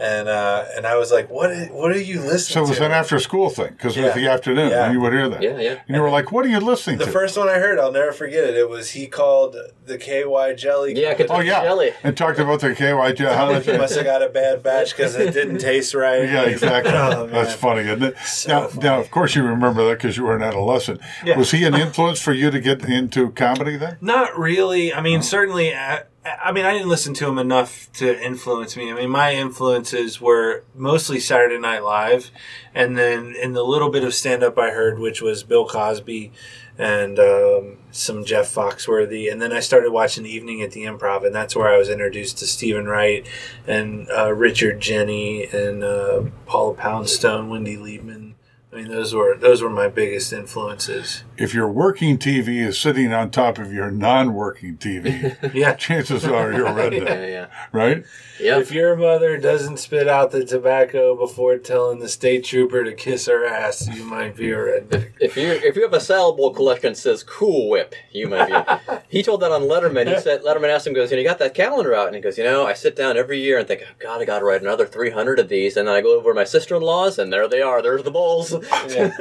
and uh, and I was like, what what are you listening?" To? So it was to? an after school thing because it was the afternoon Yeah. and you would hear that. Yeah, yeah. And you were like, "What are you listening to? the first one I heard, I'll never forget it. It was he called the KY jelly. Yeah, company. Oh yeah, Jelly. and talked about the KY. Jelly. How much? He must have got a bad batch because it didn't taste right. Yeah, exactly. Oh, That's funny, isn't it? So now, funny. now, of course, you remember that because you were an adolescent. Yeah. Was he an influence for you to get into comedy then? Not really. I mean, certainly. I, I mean, I didn't listen to him enough to influence me. I mean, my influences were mostly Saturday Night Live, and then in the little bit of stand up I heard, which was Bill Cosby and um, some Jeff Foxworthy, and then I started watching The Evening at the Improv, and that's where I was introduced to Steven Wright and uh, Richard Jeni and uh, Paula Poundstone, Wendy Liebman. I mean, those were those were my biggest influences. If your working TV is sitting on top of your non-working TV, Yeah. chances are you're a redneck, Yeah, yeah. right? Yep. If your mother doesn't spit out the tobacco before telling the state trooper to kiss her ass, you might be a redneck. If you if you have a salad bowl collection that says Cool Whip, you might be. he told that on Letterman. He said Letterman asked him, goes, you know, you got that calendar out, and he goes, you know, I sit down every year and think, oh, God, I got to write another three hundred of these, and then I go over to my sister in laws, and there they are. There's the bowls. Yeah,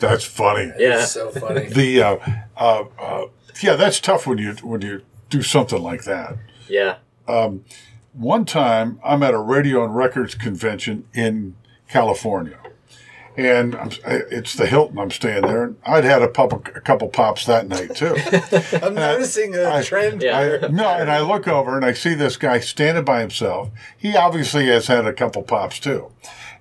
That's funny. Yeah. it's so funny. The uh, uh, uh, yeah, that's tough when you when you do something like that. Yeah. one time I'm at a radio and records convention in California. And I'm, it's the Hilton. I'm staying there. And I'd had a, couple, a couple pops that night too. I'm noticing a I- trend Yeah. here. no, and I look over and I see this guy standing by himself. He obviously has had a couple pops too.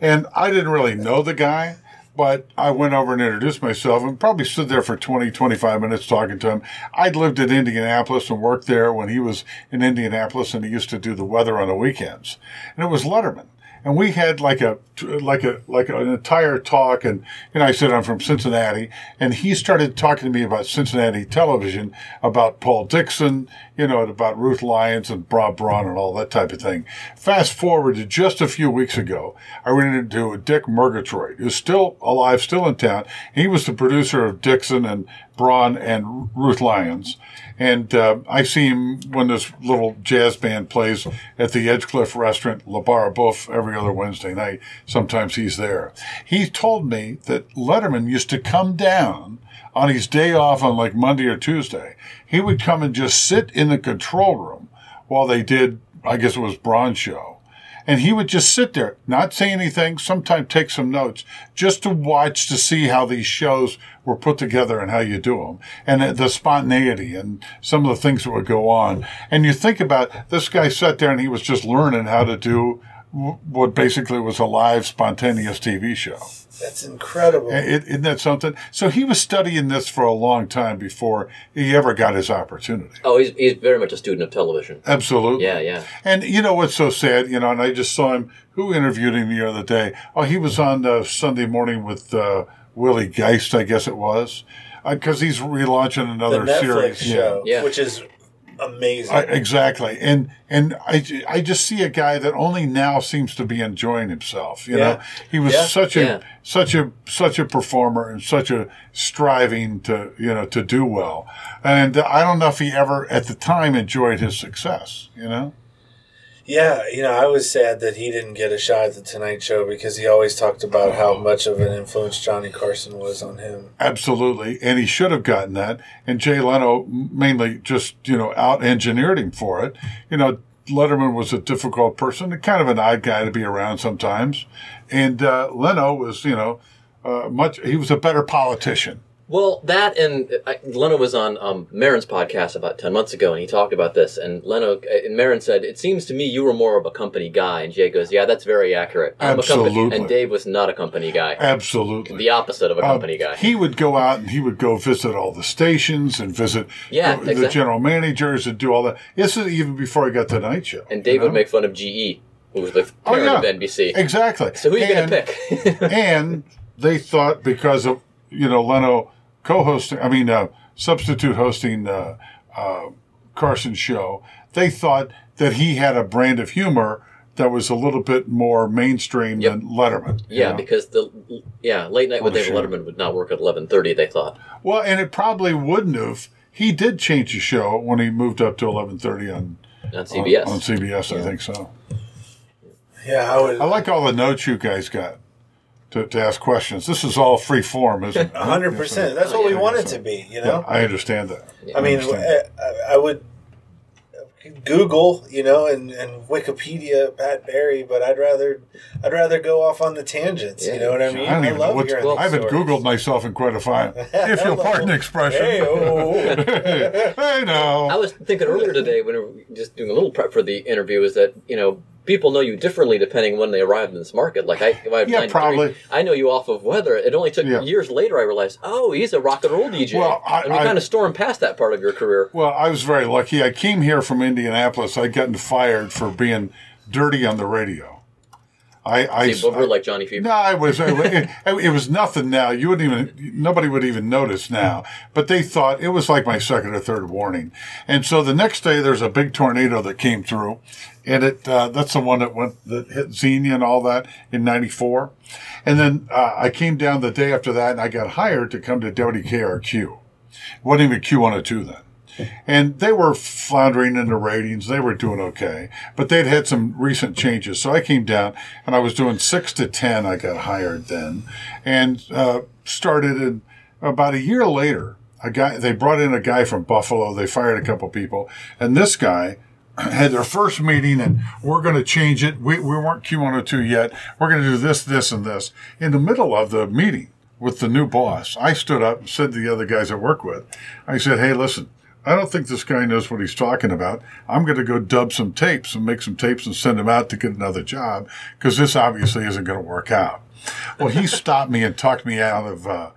And I didn't really know the guy, but I went over and introduced myself and probably stood there for 20, 25 minutes talking to him. I'd lived in Indianapolis and worked there when he was in Indianapolis and he used to do the weather on the weekends. And it was Letterman. And we had like a like a like an entire talk, and and I said I'm from Cincinnati, and he started talking to me about Cincinnati television, about Paul Dixon, you know, about Ruth Lyons and Bob Braun and all that type of thing. Fast forward to just a few weeks ago, I ran into Dick Murgatroyd, who's still alive, still in town. He was the producer of Dixon and Braun and Ruth Lyons. And uh, I see him when this little jazz band plays at the Edgecliff restaurant, Le Bar a Boeuf, every other Wednesday night. Sometimes he's there. He told me that Letterman used to come down on his day off on like Monday or Tuesday. He would come and just sit in the control room while they did, I guess it was Braun's show. And he would just sit there, not say anything, sometimes take some notes, just to watch to see how these shows were put together and how you do them. And the spontaneity and some of the things that would go on. And you think about this guy sat there and he was just learning how to do what basically was a live, spontaneous TV show. That's incredible. It, isn't that something? So he was studying this for a long time before he ever got his opportunity. Oh, he's, he's very much a student of television. Absolutely. Yeah, yeah. And you know what's so sad? You know, and I just saw him. Who interviewed him the other day? Oh, he was on uh, Sunday morning with uh, Willie Geist, I guess it was, because he's relaunching The another Netflix series. show, Yeah. which is amazing. I, exactly, and and I, I just see a guy that only now seems to be enjoying himself. You know, he was Yeah. such a Yeah. such a such a performer and such a striving to you know to do well. And I don't know if he ever at the time enjoyed his success. You know, Yeah, you know, I was sad that he didn't get a shot at the Tonight Show because he always talked about how much of an influence Johnny Carson was on him. absolutely, and he should have gotten that. And Jay Leno mainly just you know out engineered him for it. You know. Letterman was a difficult person, kind of an odd guy to be around sometimes. And uh, Leno was, you know, uh, much. He was a better politician. Well, that and I, Leno was on um, Maron's podcast about 10 months ago, and he talked about this. And Leno, uh, and Maron said, It seems to me you were more of a company guy. And Jay goes, Yeah, that's very accurate. I'm A Absolutely. company. And Dave was not a company guy. Absolutely. The opposite of a company Um, guy. He would go out and he would go visit all the stations and visit Yeah, the, the general managers and do all that. This is even before I got the night show. and Dave you know? would make fun of GE, who was the Oh, parent yeah. of NBC. Exactly. So who are you going to pick? and they thought because of you know Leno co-hosting, I mean uh, substitute hosting uh, uh, Carson's show, they thought that he had a brand of humor that was a little bit more mainstream Yep. than Letterman. yeah, know? because the yeah late night with Oh, David sure. Letterman would not work at 11:30. They thought. well, and it probably wouldn't have. He did change the show when he moved up to eleven thirty on On CBS. On, on CBS, I think so. Yeah, I would. I like all the notes you guys got to, to ask questions. This is all free form, isn't it? hundred percent. That's what we want it to be. You Yeah, know. I understand that. I mean, understand. I, I would Google, you know, and, and Wikipedia Pat Barry, but I'd rather I'd rather go off on the tangents. You know what I mean? I don't even know love what's. hearing I haven't stories. Googled myself in quite a while. If you'll pardon the expression. Hey, oh. oh, oh. hey, no. I was thinking earlier today when we were just doing a little prep for the interview is that you know people know you differently depending when they arrive in this market. Like I, if I Yeah, 93, probably. I know you off of weather. It only took Yeah. years later I realized, oh, he's a rock and roll DJ, Well, I- and we I- kind of stormed past that part of your career. Well, I was very lucky. I came here from Indianapolis. I'd gotten fired for being dirty on the radio. I, I, we're like Johnny Fever. No, I was. It, it was nothing. Now you wouldn't even. Nobody would even notice now. But they thought it was like my second or third warning. And so the next day, there's a big tornado that came through, and it. Uh, that's the one that went that hit Xenia and all that in '94. And then uh, I came down the day after that, and I got hired to come to WKRQ. wasn't even Q102 then. And they were floundering in the ratings. They were doing okay, but they'd had some recent changes. So I came down and I was doing six to 10. I got hired then and, uh, started in about a year later. A guy, they brought in a guy from Buffalo. They fired a couple people and this guy had their first meeting and we're going to change it. We, we weren't Q102 yet. We're going to do this, this, and this. In the middle of the meeting with the new boss, I stood up and said to the other guys I work with, I said, Hey, listen, I don't think this guy knows what he's talking about. I'm going to go dub some tapes and make some tapes and send them out to get another job because this obviously isn't going to work out. Well, he stopped me and talked me out of, uh,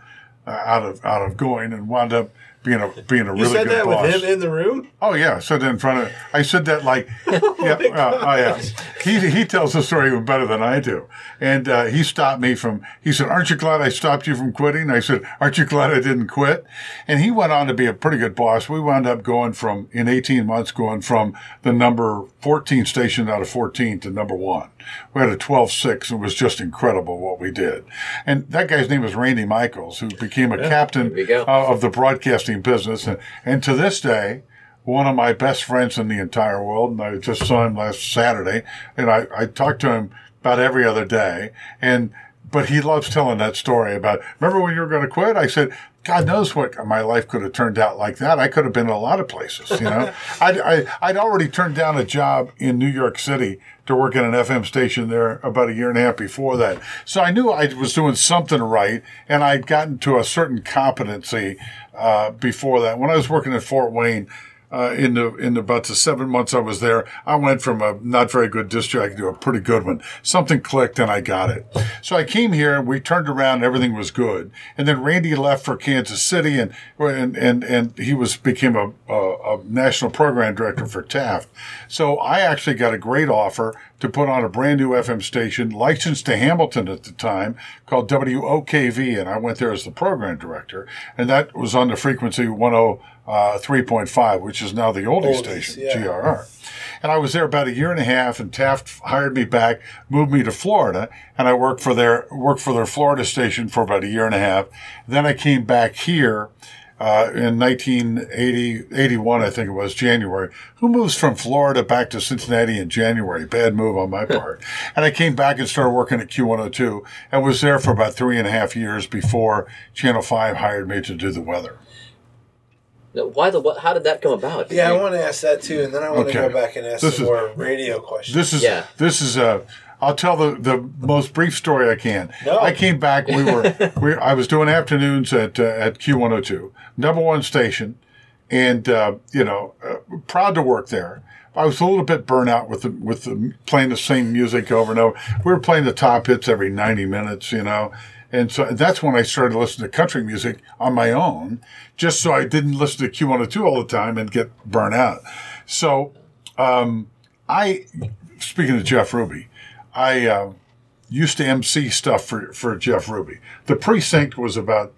out of, out of going and wound up being a being a really. You said good that boss. with him in the room? Oh yeah, I said that in front of. I said that like, yeah, uh, oh yeah. He he tells the story even better than I do. And uh, he stopped me from. He said, "Aren't you glad I stopped you from quitting?" I said, "Aren't you glad I didn't quit?" And he went on to be a pretty good boss. We wound up going from in 18 months, going from the number 14 station out of 14 to number one. We had a 12-6. It was just incredible what we did. And that guy's name was Randy Michaels, who became a captain you go. uh, of the broadcasting business. And, and to this day, one of my best friends in the entire world, and I just saw him last Saturday, and I, I talked to him about every other day. And but he loves telling that story about remember when you were going to quit? I said, God knows what my life could have turned out like that. I could have been in a lot of places, you know. I'd, I, I'd already turned down a job in New York City to work at an FM station there about a year and a half before that. So I knew I was doing something right, and I'd gotten to a certain competency uh, before that. When I was working at Fort Wayne, uh, in the in about the seven months I was there, I went from a not very good disc jockey to a pretty good one. Something clicked and I got it. So I came here and we turned around. Everything was good. And then Randy left for Kansas City and and and, and he was became a, a, a national program director for Taft. So I actually got a great offer to put on a brand new FM station licensed to Hamilton at the time called WOKV, and I went there as the program director, and that was on the frequency 103.5, which is now the oldie Oldies, station, yeah. GRR. And I was there about a year and a half, and Taft hired me back, moved me to Florida, and I worked for their worked for their Florida station for about a year and a half. Then I came back here uh, in 1980, 81, I think it was, January. Who moves from Florida back to Cincinnati in January? Bad move on my part. and I came back and started working at Q102 and was there for about three and a half years before Channel 5 hired me to do the weather. Why the what? How did that come about? Yeah, I want to ask that too, and then I want to go back and ask This some is- more radio questions. This is Yeah. this is a. I'll tell the, the most brief story I can. No. I came back. We were we, I was doing afternoons at uh, at Q102, number one station, and uh, you know, uh, proud to work there. I was a little bit burnt out with the, with the, playing the same music over and over. We were playing the top hits every ninety minutes, you know, and so that's when I started listening to country music on my own, just so I didn't listen to Q102 all the time and get burnt out. So um, I, speaking of Jeff Ruby, I uh, used to MC stuff for, for Jeff Ruby. The precinct was about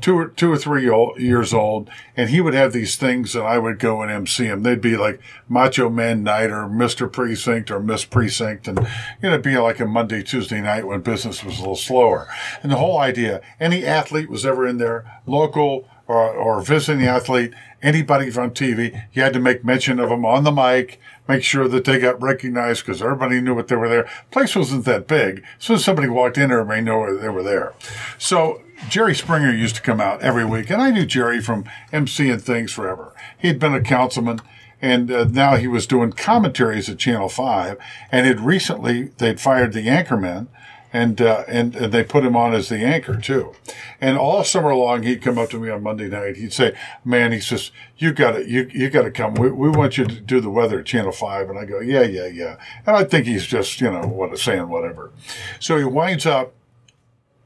two or two or three old, years old, and he would have these things, and I would go and MC them. They'd be like Macho Man Night or Mister Precinct or Miss Precinct, and you know, it'd be like a Monday Tuesday night when business was a little slower. And the whole idea, any athlete was ever in there, local or, or visiting the athlete, anybody from TV, you had to make mention of them on the mic, make sure that they got recognized because everybody knew what they were there. Place wasn't that big. So somebody walked in, everybody knew they were there. So Jerry Springer used to come out every week, and I knew Jerry from MC and things forever. He'd been a councilman, and uh, now he was doing commentaries at Channel 5, and had recently, they'd fired the anchorman, and, uh, and they put him on as the anchor too. And all summer long, he'd come up to me on Monday night. He'd say, "Man," he says, "You got to you you got to come. We, we want you to do the weather at Channel 5. And I go, "Yeah, yeah, yeah." And I think he's just you know what saying whatever. So he winds up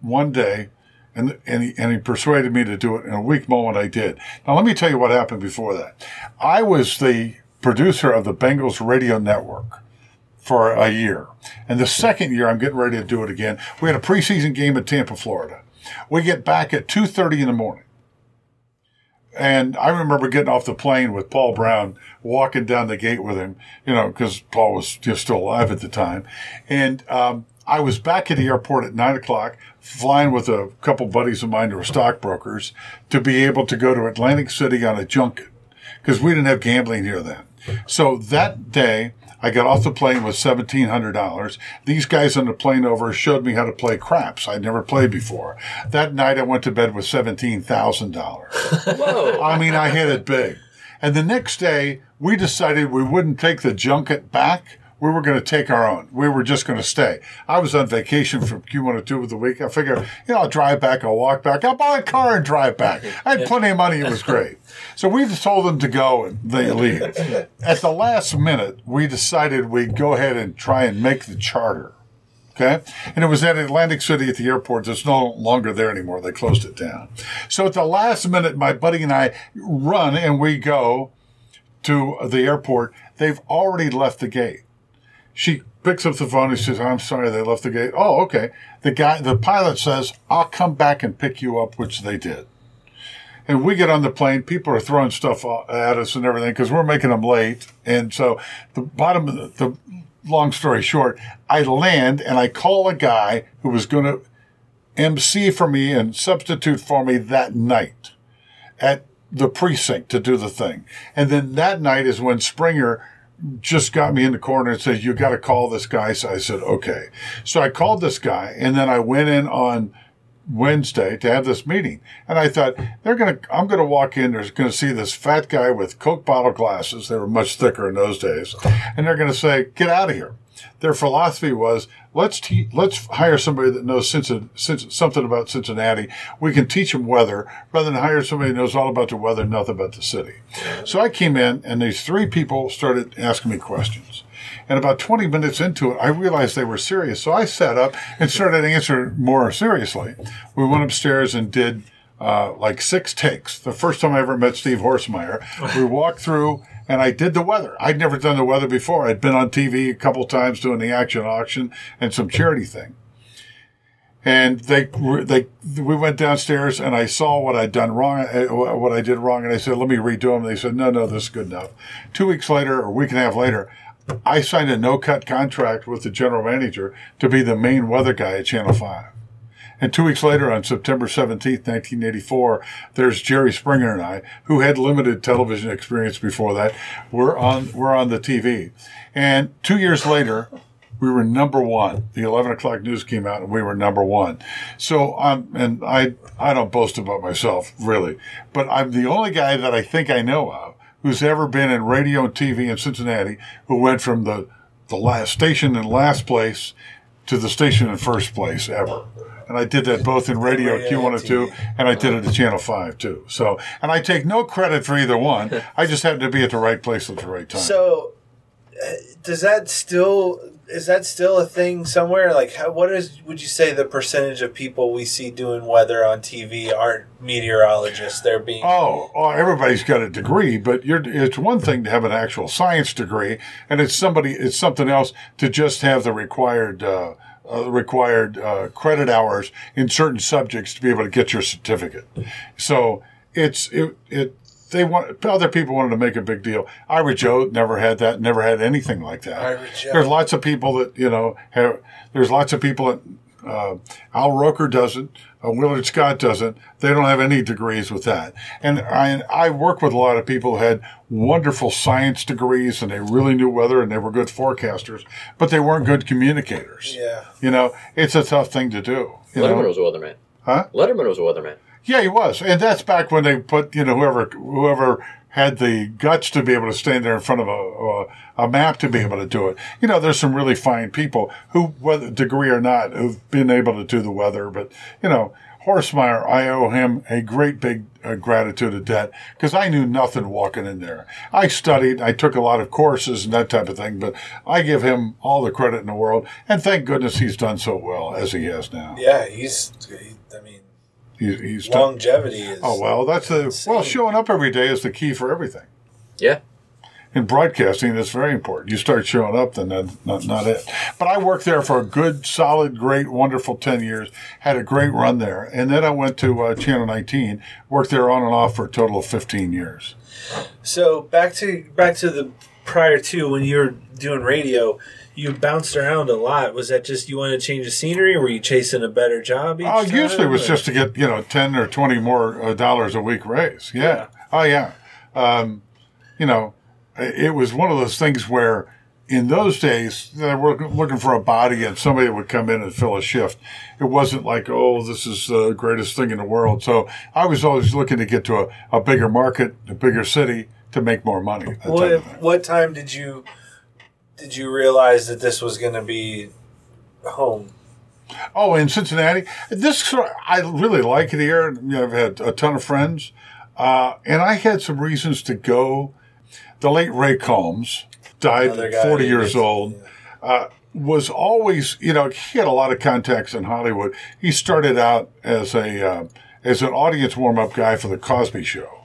one day. And, and, he, and he persuaded me to do it in a weak moment. I did. Now, let me tell you what happened before that. I was the producer of the Bengals radio network for a year. And the second year, I'm getting ready to do it again. We had a preseason game in Tampa, Florida. We get back at 2.30 in the morning. And I remember getting off the plane with Paul Brown, walking down the gate with him, you know, because Paul was just still alive at the time. And um, I was back at the airport at 9 o'clock, flying with a couple buddies of mine who were stockbrokers to be able to go to Atlantic City on a junket because we didn't have gambling here then. So that day, I got off the plane with seventeen hundred dollars. These guys on the plane over showed me how to play craps. I'd never played before. That night, I went to bed with seventeen thousand dollars. Whoa. I mean, I hit it big. And the next day, we decided we wouldn't take the junket back. We were going to take our own. We were just going to stay. I was on vacation from Q102 of the week. I figured, you know, I'll drive back, I'll walk back, I'll buy a car and drive back. I had plenty of money. It was great. So we told them to go and they leave. At the last minute, we decided we'd go ahead and try and make the charter. Okay. And it was at Atlantic City at the airport. It's no longer there anymore. They closed it down. So at the last minute, my buddy and I run and we go to the airport. They've already left the gate. She picks up the phone and says, I'm sorry, they left the gate. Oh, okay. The guy, the pilot says, I'll come back and pick you up, which they did. And we get on the plane. People are throwing stuff at us and everything because we're making them late. And so the bottom of the, the long story short, I land and I call a guy who was going to MC for me and substitute for me that night at the precinct to do the thing. And then that night is when Springer just got me in the corner and said, you got to call this guy. So I said, okay. So I called this guy and then I went in on Wednesday to have this meeting. And I thought, they're going to, I'm going to walk in, they're going to see this fat guy with Coke bottle glasses. They were much thicker in those days. And they're going to say, get out of here. Their philosophy was, let's te- let's hire somebody that knows something about Cincinnati. We can teach them weather rather than hire somebody who knows all about the weather, nothing about the city. So I came in and these three people started asking me questions. And about 20 minutes into it, I realized they were serious. So I sat up and started answering more seriously. We went upstairs and did uh, like six takes. The first time I ever met Steve Horstmeyer, we walked through and I did the weather. I'd never done the weather before. I'd been on TV a couple times doing the action auction and some charity thing. And they, they, we went downstairs and I saw what I'd done wrong, uh, what I did wrong. And I said, let me redo them. They said, no, no, this is good enough. Two weeks later, or a week and a half later, I signed a no cut contract with the general manager to be the main weather guy at Channel 5. And two weeks later, on September 17th, 1984, there's Jerry Springer and I, who had limited television experience before that. We're on, we're on the TV. And two years later, we were number one. The 11 o'clock news came out and we were number one. So I'm, and I, I don't boast about myself, really, but I'm the only guy that I think I know of who's ever been in radio and TV in Cincinnati who went from the, the last station in last place to the station in first place ever. And I did that both in radio, Q102, and I did it at Channel 5 too. So, and I take no credit for either one. I just happened to be at the right place at the right time. So, uh, does that still is that still a thing somewhere? Like, how, what is would you say the percentage of people we see doing weather on TV aren't meteorologists? They're being Oh, oh, everybody's got a degree, but you're, it's one thing to have an actual science degree, and it's somebody, it's something else to just have the required, uh, uh, required uh, credit hours in certain subjects to be able to get your certificate. So it's it it they want other people wanted to make a big deal. Ira Joe never had that, never had anything like that. Ira Joe. There's lots of people that you know have. There's lots of people that uh, Al Roker doesn't. Uh, Willard Scott doesn't. They don't have any degrees with that. And I, I work with a lot of people who had wonderful science degrees and they really knew weather and they were good forecasters, but they weren't good communicators. Yeah. You know, it's a tough thing to do. You Letterman know? was a weatherman. Huh? Letterman was a weatherman. Yeah, he was, and that's back when they put you know whoever whoever had the guts to be able to stand there in front of a, a a map to be able to do it. You know, there's some really fine people who, whether degree or not, who've been able to do the weather. But you know, Horstmeyer, I owe him a great big uh, gratitude of debt because I knew nothing walking in there. I studied, I took a lot of courses and that type of thing, but I give him all the credit in the world, and thank goodness he's done so well as he has now. Yeah, he's. He, I mean, He's, he's done- longevity is. Oh well, that's the insane. well. Showing up every day is the key for everything. Yeah. In broadcasting, that's very important. You start showing up, then that's not not it. But I worked there for a good, solid, great, wonderful ten years. Had a great run there, and then I went to uh, Channel 19. Worked there on and off for a total of 15 years. So back to back to the prior to when you were doing radio, you bounced around a lot. Was that just you wanted to change the scenery? Or were you chasing a better job? Oh, usually it was or- just to get you know 10 or 20 more uh, dollars a week raise. Yeah. Oh yeah. Um, you know, it was one of those things where in those days they were looking for a body and somebody would come in and fill a shift. It wasn't like, oh, this is the greatest thing in the world. So I was always looking to get to a, a bigger market, a bigger city to make more money. What what time did you did you realize that this was going to be home? Oh, in Cincinnati, this I really like it here. You know, I've had a ton of friends, uh, and I had some reasons to go. The late Ray Combs died at 40 years old. Uh, was always, you know, he had a lot of contacts in Hollywood. He started out as a uh, as an audience warm up guy for the Cosby Show,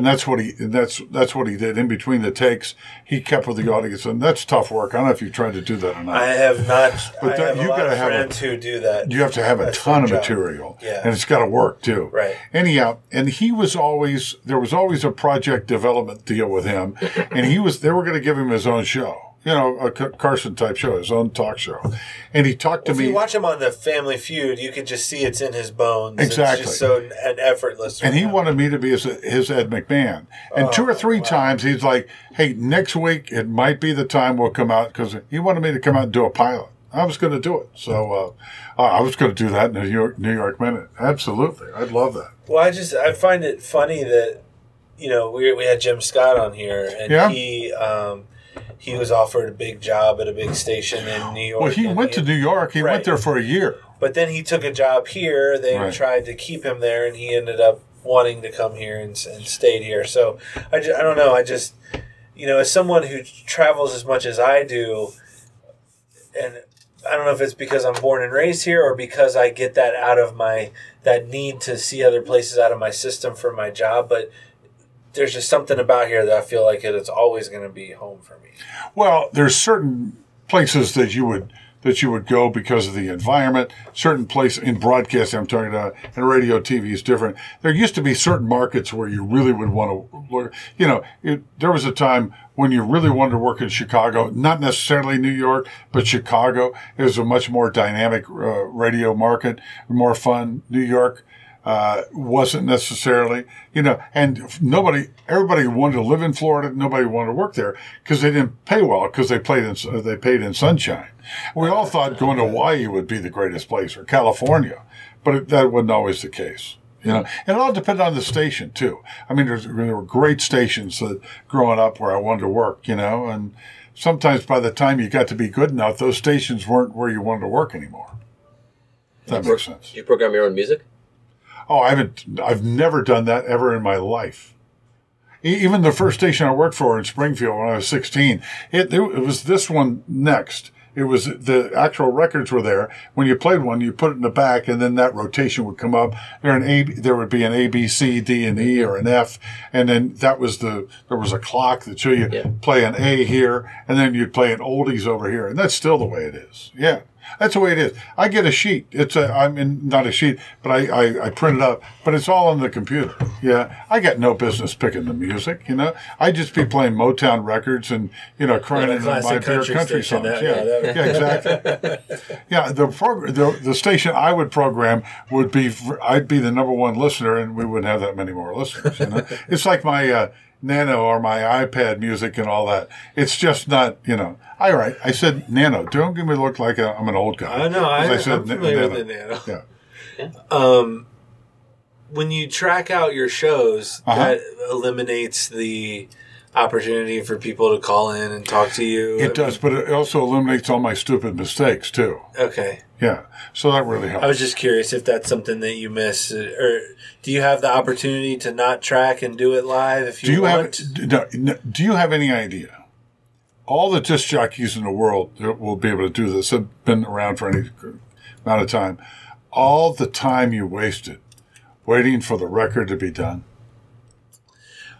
and that's what he that's that's what he did in between the takes. He kept with the hmm. audience, and that's tough work. I don't know if you tried to do that or not. I have not. But that- you gotta of have a- who do that. you have to have a ton of job. material, Yeah. and it's got to work too. Right. Anyhow, and he was always there was always a project development deal with him, and he was they were going to give him his own show, you know, a Carson type show, his own talk show, and he talked to If me. you watch him on the Family Feud, you can just see it's in his bones. Exactly. It's just so and effortless. and he wanted me to be his, his Ed McMahon. And two or three times he's like, "Hey, next week it might be the time we'll come out," because he wanted me to come out and do a pilot. I was going to do it, so uh, I was going to do that in the New York, New York Minute. Absolutely, I'd love that. Well, I just I find it funny that you know we we had Jim Scott on here, and Yeah. he um, he was offered a big job at a big station in New York. Well, he went to New York. He Right. went there for a year. But then he took a job here. They Right. tried to keep him there, and he ended up wanting to come here and, and stayed here. So I, just, I don't know. I just, you know, as someone who travels as much as I do, and I don't know if it's because I'm born and raised here or because I get that out of my that need to see other places out of my system for my job, but there's just something about here that I feel like it, it's always going to be home for me. Well, there's certain places that you would that you would go because of the environment. Certain place in broadcasting, I'm talking about, and radio, TV is different. There used to be certain markets where you really would want to work. You know, it, there was a time when you really wanted to work in Chicago, not necessarily New York, but Chicago. is a much more dynamic uh, radio market, more fun. New York uh, wasn't necessarily, you know, and nobody, everybody wanted to live in Florida. Nobody wanted to work there because they didn't pay well because they played in, they paid in sunshine. We all thought going to Hawaii would be the greatest place or California, but it, that wasn't always the case. You know, and it all depended on the station too. I mean, there's, there were great stations that growing up where I wanted to work, you know, and sometimes by the time you got to be good enough, those stations weren't where you wanted to work anymore. That makes sense. Do you program your own music? Oh, I haven't. I've never done that ever in my life. E- Even the first station I worked for in Springfield when I was 16, it, it was this one next. It was the actual records were there. When you played one, you put it in the back, and then that rotation would come up. There an A, there would be an A, B, C, D, and E, or an F, and then that was the there was a clock that show you play an A here, and then you'd play an oldies over here, and that's still the way it is. Yeah. That's the way it is. I get a sheet. It's a, I mean, not a sheet, but I, I, I print it up, but it's all on the computer. Yeah. I got no business picking the music, you know. I'd just be playing Motown records and, you know, crying into my country country songs. that- yeah. yeah, Yeah, exactly. yeah. The, prog- the, the station I would program would be, I'd be the number one listener and we wouldn't have that many more listeners, you know. it's like my, uh, Nano or my iPad music and all that. It's just not, you know. All right, I said Nano. Don't give me look like i I'm an old guy. I know. I, 'Cause I'm Na- familiar with the Nano. Yeah. Um, when you track out your shows, Uh-huh. that eliminates the opportunity for people to call in and talk to you. It does, but it also eliminates all my stupid mistakes too. Okay. Yeah, so that really helps. I was just curious if that's something that you miss, uh, or do you have the opportunity to not track and do it live if you, do you want? have no, no, do you have any idea? All the disc jockeys in the world that will be able to do this have been around for any amount of time. All the time you wasted waiting for the record to be done.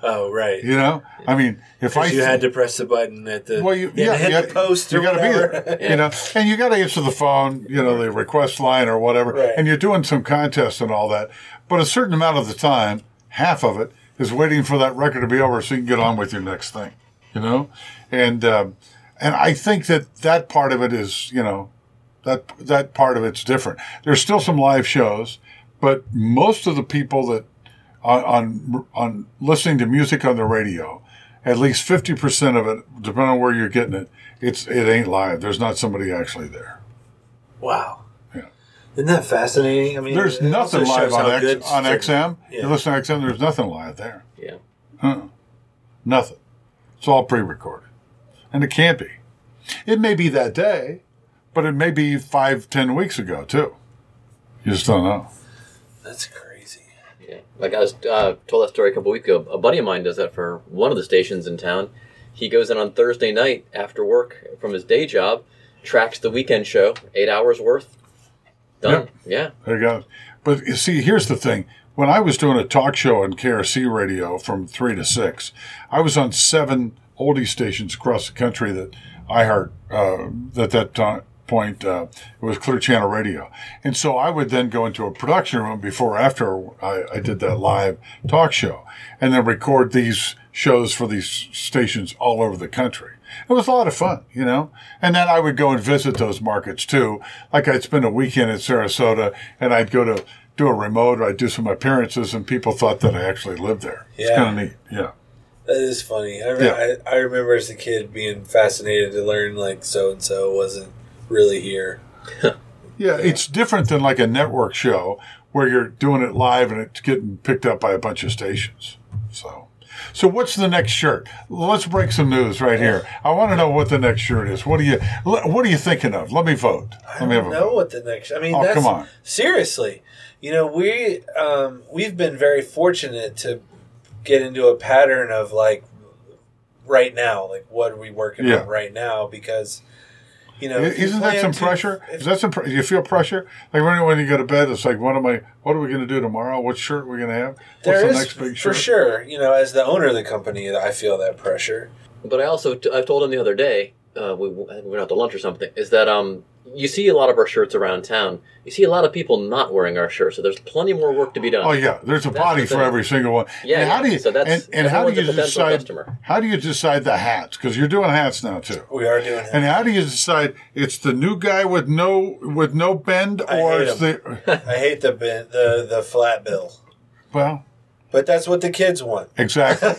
Oh, right. You know, I mean, if I you had to press the button at the well, you, yeah, yeah, hit yeah, the post. You or got to be whatever. there, you know, and you got to answer the phone, you know, the request line or whatever, Right. and you're doing some contests and all that. But a certain amount of the time, half of it is waiting for that record to be over so you can get on with your next thing, you know, and um, and I think that that part of it is, you know, that that part of it's different. There's still some live shows, but most of the people that on on, on listening to music on the radio, at least fifty percent of it, depending on where you're getting it, it's it ain't live. There's not somebody actually there. Wow. Yeah. Isn't that fascinating? I mean, There's it nothing live on X, on certain- XM. Yeah. You listen to XM. There's nothing live there. Yeah. Huh. Nothing. It's all pre-recorded, and it can't be. It may be that day, but it may be five, ten weeks ago too. You just don't know. That's crazy. Like I was uh, told that story a couple weeks ago. A buddy of mine does that for one of the stations in town. He goes in on Thursday night after work from his day job, tracks the weekend show, eight hours worth. Done. Yeah. There you go. But you see, here's the thing. When I was doing a talk show on KRC radio from three to six, I was on seven oldie stations across the country that iHeart, uh, that that time, point, uh, it was Clear Channel Radio. And so I would then go into a production room before or after I, I did that live talk show and then record these shows for these stations all over the country. It was a lot of fun, you know? And then I would go and visit those markets too. Like I'd spend a weekend in Sarasota and I'd go to do a remote or I'd do some appearances and people thought that I actually lived there. Yeah. It's kind of neat. Yeah. That is funny. I, re- Yeah. I, I remember as a kid being fascinated to learn like so and so wasn't really here. Yeah, it's different than like a network show where you're doing it live and it's getting picked up by a bunch of stations. So, so what's the next shirt? Let's break some news right here. I want to know what the next shirt is. What are you What are you thinking of? Let me vote. Let me I don't know vote. what the next. I mean, Oh, that's, come on. Seriously, you know, we um, we've been very fortunate to get into a pattern of like right now, like what are we working Yeah. on right now? Because you know, Isn't that some to- pressure? Is that some? pr- Do you feel pressure? Like when, when you go to bed, it's like, what am I? What are we going to do tomorrow? What shirt are we going to have? What's There the is next big shirt? for sure. You know, as the owner of the company, I feel that pressure. But I also I've told him the other day uh, we we went out to lunch or something is that um you see a lot of our shirts around town. You see a lot of people not wearing our shirts, so there's plenty more work to be done. Oh yeah, there's a That's body the for every single one. Yeah, And how yeah. do you? So that's- and, and how do you decide? customer. How do you decide the hats? Because you're doing hats now too. We are doing. And how do you decide it's the new guy with no with no bend I or hate it's the I hate the bin, the the flat bill, well but that's what the kids want. exactly.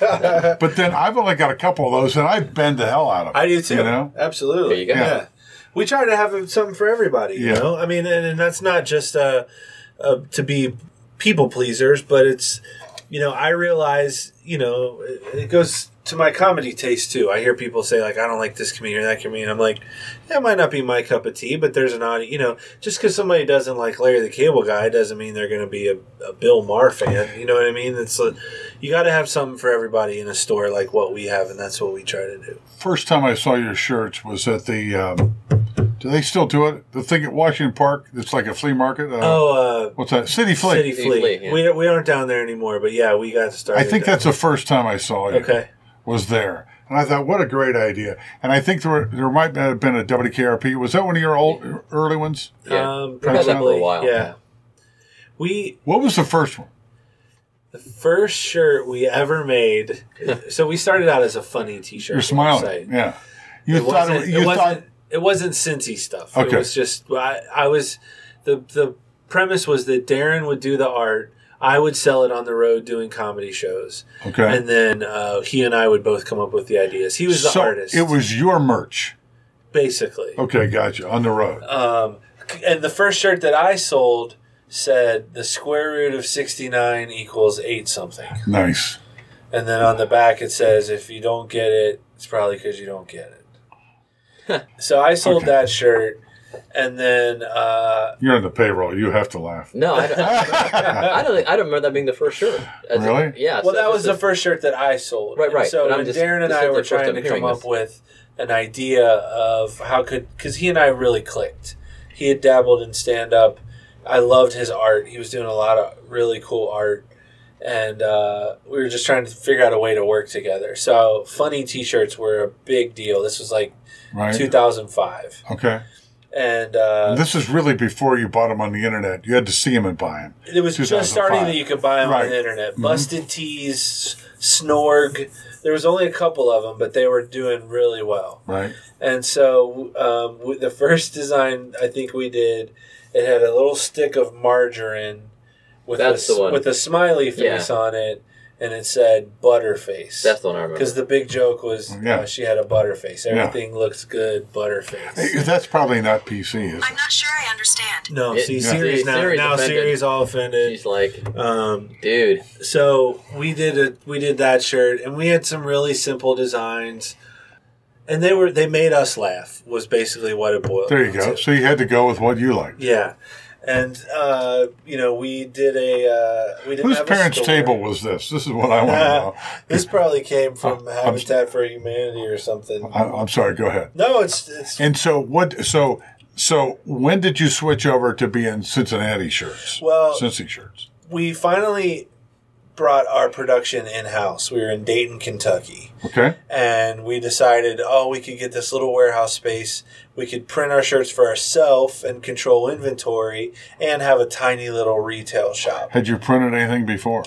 but then I've only got a couple of those and I bend the hell out of them. I do too. You know. Absolutely. There you go. Yeah. We try to have something for everybody, you Yeah. know? I mean, and, and that's not just uh, uh, to be people pleasers, but it's, you know, I realize, you know, it, it goes to my comedy taste too. I hear people say, like, I don't like this comedian or that comedian. I'm like, that might not be my cup of tea, but there's an audience, you know, just because somebody doesn't like Larry the Cable Guy doesn't mean they're going to be a, a Bill Maher fan. You know what I mean? It's uh, you got to have something for everybody in a store like what we have, and that's what we try to do. First time I saw your shirts was at the. Um, do they still do it? The thing at Washington Park. It's like a flea market. Uh, Oh, uh, what's that? City Flea. City City Flea. Flea, yeah. We, we aren't down there anymore, but yeah, we got started. I think down that's the first time I saw you. Okay. Was there. And I thought, what a great idea. And I think there were, there might have been a WKRP. Was that one of your old early ones? Yeah. Um, We've had that for a probably, while. Yeah. We What was the first one? the first shirt we ever made. so we started out as a funny T-shirt. You're smiling. website. Yeah. You it thought it, you it thought wasn't it wasn't Cincy stuff. Okay. It was just I, I was the the premise was that Darren would do the art. I would sell it on the road doing comedy shows. Okay. And then uh, he and I would both come up with the ideas. He was the so artist. It was your merch. basically. Okay, gotcha. On the road. Um, and the first shirt that I sold said the square root of 69 equals 8 something. Nice. And then on the back it says if you don't get it, it's probably because you don't get it. so I sold Okay. that shirt. And then uh, You're on the payroll. You have to laugh. No, I don't, I don't. think- I don't remember that being the first shirt. As- Really? Yeah. well, so that was the first shirt that I sold. Right, And right. So But when just- Darren and I were trying to hearing come up with an idea of how could, because he and I really clicked. He had dabbled in stand up. I loved his art. He was doing a lot of really cool art. And uh, we were just trying to figure out a way to work together. So funny T-shirts were a big deal. This was like Right. 2005, Okay. and uh, And this is really before you bought them on the internet. You had to see them and buy them. It was just starting that you could buy them Right. on the internet. Mhm. Busted Tees, Snorg. There was only a couple of them, but they were doing really well. Right. And so um, the first design I think we did, it had a little stick of margarine with That's a, the one. with a smiley face Yeah. on it, and it said Butterface. That's the one I remember. Because the big joke was Yeah. uh, she had a butterface. Yeah. Everything looks good, butterface. Hey, That's probably not PC, is? I'm not sure I understand. No, It- see, yeah. Siri's See, now Siri's now offended. Siri's all offended. She's like, Um, dude. so we did a we did that shirt and we had some really simple designs and they were they made us laugh was basically what it boiled There you down go. to. So you had to go with what you liked. yeah And uh, you know, we did a uh, we didn't Whose have parents' table was this? This is what I want to know. this probably came from I'm- Habitat for Humanity or something. I, I'm sorry. Go ahead. No, it's it's And so what? So so when did you switch over to being Cincinnati shirts? Well- Cincy shirts. we finally brought our production in house. We were in Dayton, Kentucky. Okay. and we decided, oh, we could get this little warehouse space. We could print our shirts for ourselves and control inventory and have a tiny little retail shop. Had you printed anything before?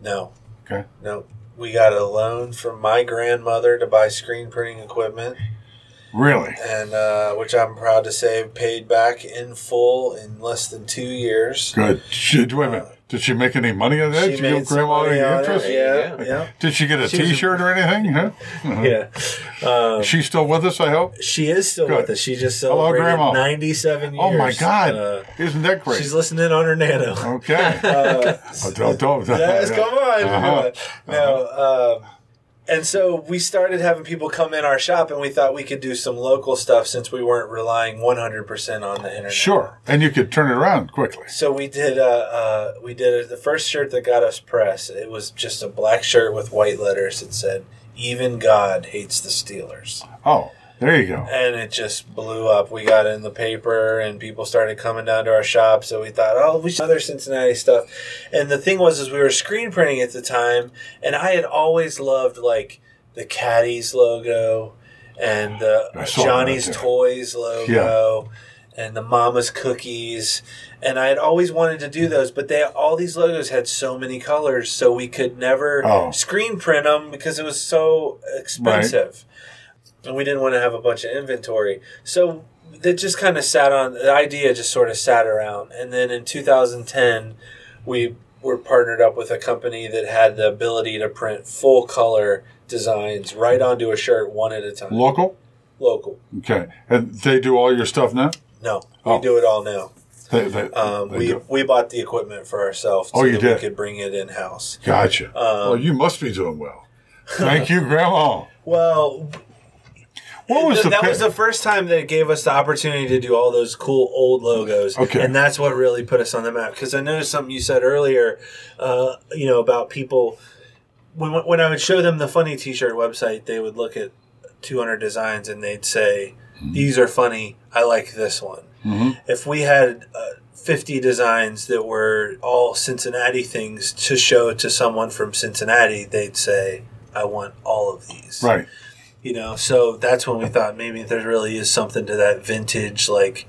No, Okay. no. We got a loan from my grandmother to buy screen printing equipment, Really? and uh, which I'm proud to say paid back in full in less than two years. Good. Wait a minute. Did she make any money on that? She Did you give grandma any interest? Yeah, yeah. Did she get a She was a- T-shirt or anything? Huh? Yeah. Um, She's still with us, I hope. she is still Good. with us. She just Hello, celebrated Grandma. 97 years. Oh my God! Uh, Isn't that great? she's listening on her nano. okay. Uh, Oh, don't, don't. Yes, come on. Uh-huh. No, um, and so we started having people come in our shop, and we thought we could do some local stuff since we weren't relying 100% on the internet. Sure, and you could turn it around quickly. So we did. Uh, uh, we did the first shirt that got us press. It was just a black shirt with white letters. that said, "Even God hates the Steelers." Oh, there you go. and it just blew up. We got in the paper, and people started coming down to our shop. So we thought, oh, we should other Cincinnati stuff. And the thing was, is we were screen printing at the time, and I had always loved like the Caddies logo and the Johnny's that. Toys logo. And the Mama's Cookies, and I had always wanted to do those, but they all these logos had so many colors, so we could never Oh. screen print them because it was so expensive and we didn't want to have a bunch of inventory. So that just kind of sat on the idea, just sort of sat around. And then in 2010, we were partnered up with a company that had the ability to print full color designs right onto a shirt one at a time. Local. Local. Okay, and they do all your stuff now. No, we Oh. do it all now. They, they, Um, they we do. we bought the equipment for ourselves. Oh, you that did? We could bring it in house. Gotcha. Um, well, you must be doing well. Thank you, Grandma. Well, What was Th- the that pi- was the first time that it gave us the opportunity to do all those cool old logos. Okay. And that's what really put us on the map. Because I noticed something you said earlier, uh, you know, about people. When, when I would show them the funny t shirt website, they would look at 200 designs and they'd say, These are funny. I like this one. Mhm. If we had uh, 50 designs that were all Cincinnati things to show to someone from Cincinnati, they'd say, I want all of these right? You know so that's when we thought maybe there really is something to that vintage like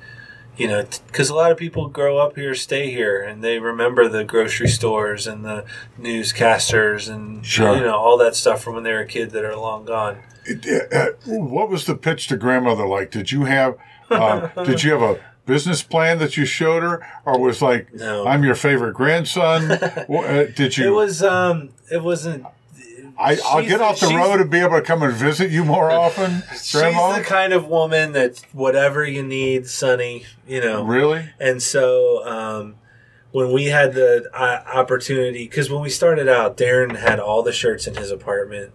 you know because a lot of people grow up here stay here and they remember the grocery stores and the newscasters and Sure. you know all that stuff from when they were a kid that are long gone It- uh, what was the pitch to grandmother like? Did you have uh, did you have a business plan that you showed her, or was like, No. I'm your favorite grandson? Uh, did you? it was um it wasn't I, I'll get off the she's- road and be able to come and visit you more often, Grandma. she's the kind of woman that whatever you need sonny you know really? And so um, when we had the uh, opportunity, because when we started out, Darren had all the shirts in his apartment.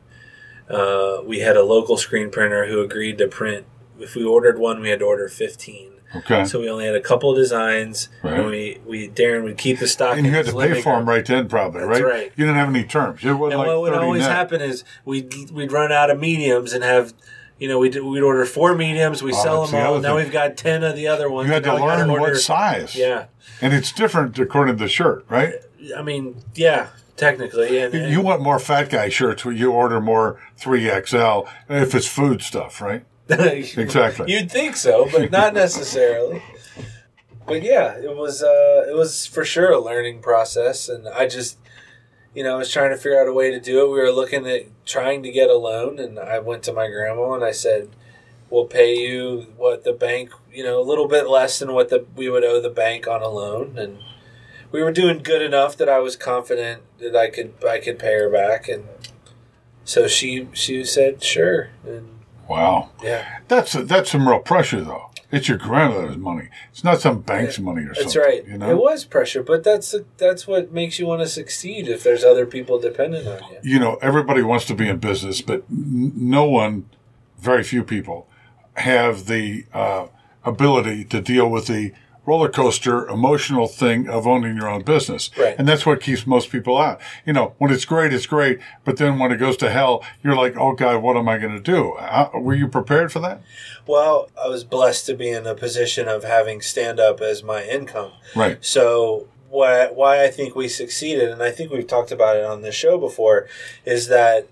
Uh, we had a local screen printer who agreed to print. If we ordered one, we had to order fifteen. Okay. So we only had a couple of designs, Right. and we, we Darren would keep the stock. And you had to pay for them right then, probably, That's right? right. You didn't have any terms. It And like what would always net. happen is we'd we'd run out of mediums and have. You know, we'd, we'd order four mediums, we Oh, sell them the all. Now thing. we've got 10 of the other ones. You had to learn what size. Yeah. And it's different according to the shirt, right? I mean, yeah, technically. And, and You want more fat guy shirts where you order more 3XL if it's food stuff, right? Exactly. You'd think so, but not necessarily. But yeah, it was uh, it was for sure a learning process, and I just, you know, I was trying to figure out a way to do it. We were looking at trying to get a loan, and I went to my grandma and I said, "We'll pay you what the bank, you know, a little bit less than what the we would owe the bank on a loan," and we were doing good enough that I was confident that I could I could pay her back, and so she she said sure, and Wow. yeah. That's that's some real pressure, though. It's your grandmother's money. It's not some bank's money or That's something. That's right. You know? It was pressure, but that's that's what makes you want to succeed. If there's other people dependent on you, you know, everybody wants to be in business, but no one, very few people, have the uh, ability to deal with the roller coaster emotional thing of owning your own business. Right. And that's what keeps most people out. You know, when it's great, it's great. But then when it goes to hell, you're like, oh God, what am I going to do? How, were you prepared for that? Well, I was blessed to be in a position of having stand up as my income. Right. So why why I think we succeeded, and I think we've talked about it on the show before, is that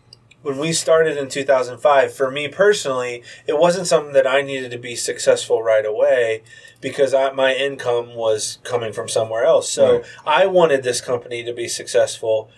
when we started in 2005, for me personally, it wasn't something that I needed to be successful right away because I, my income was coming from somewhere else. So Right. I wanted this company to be successful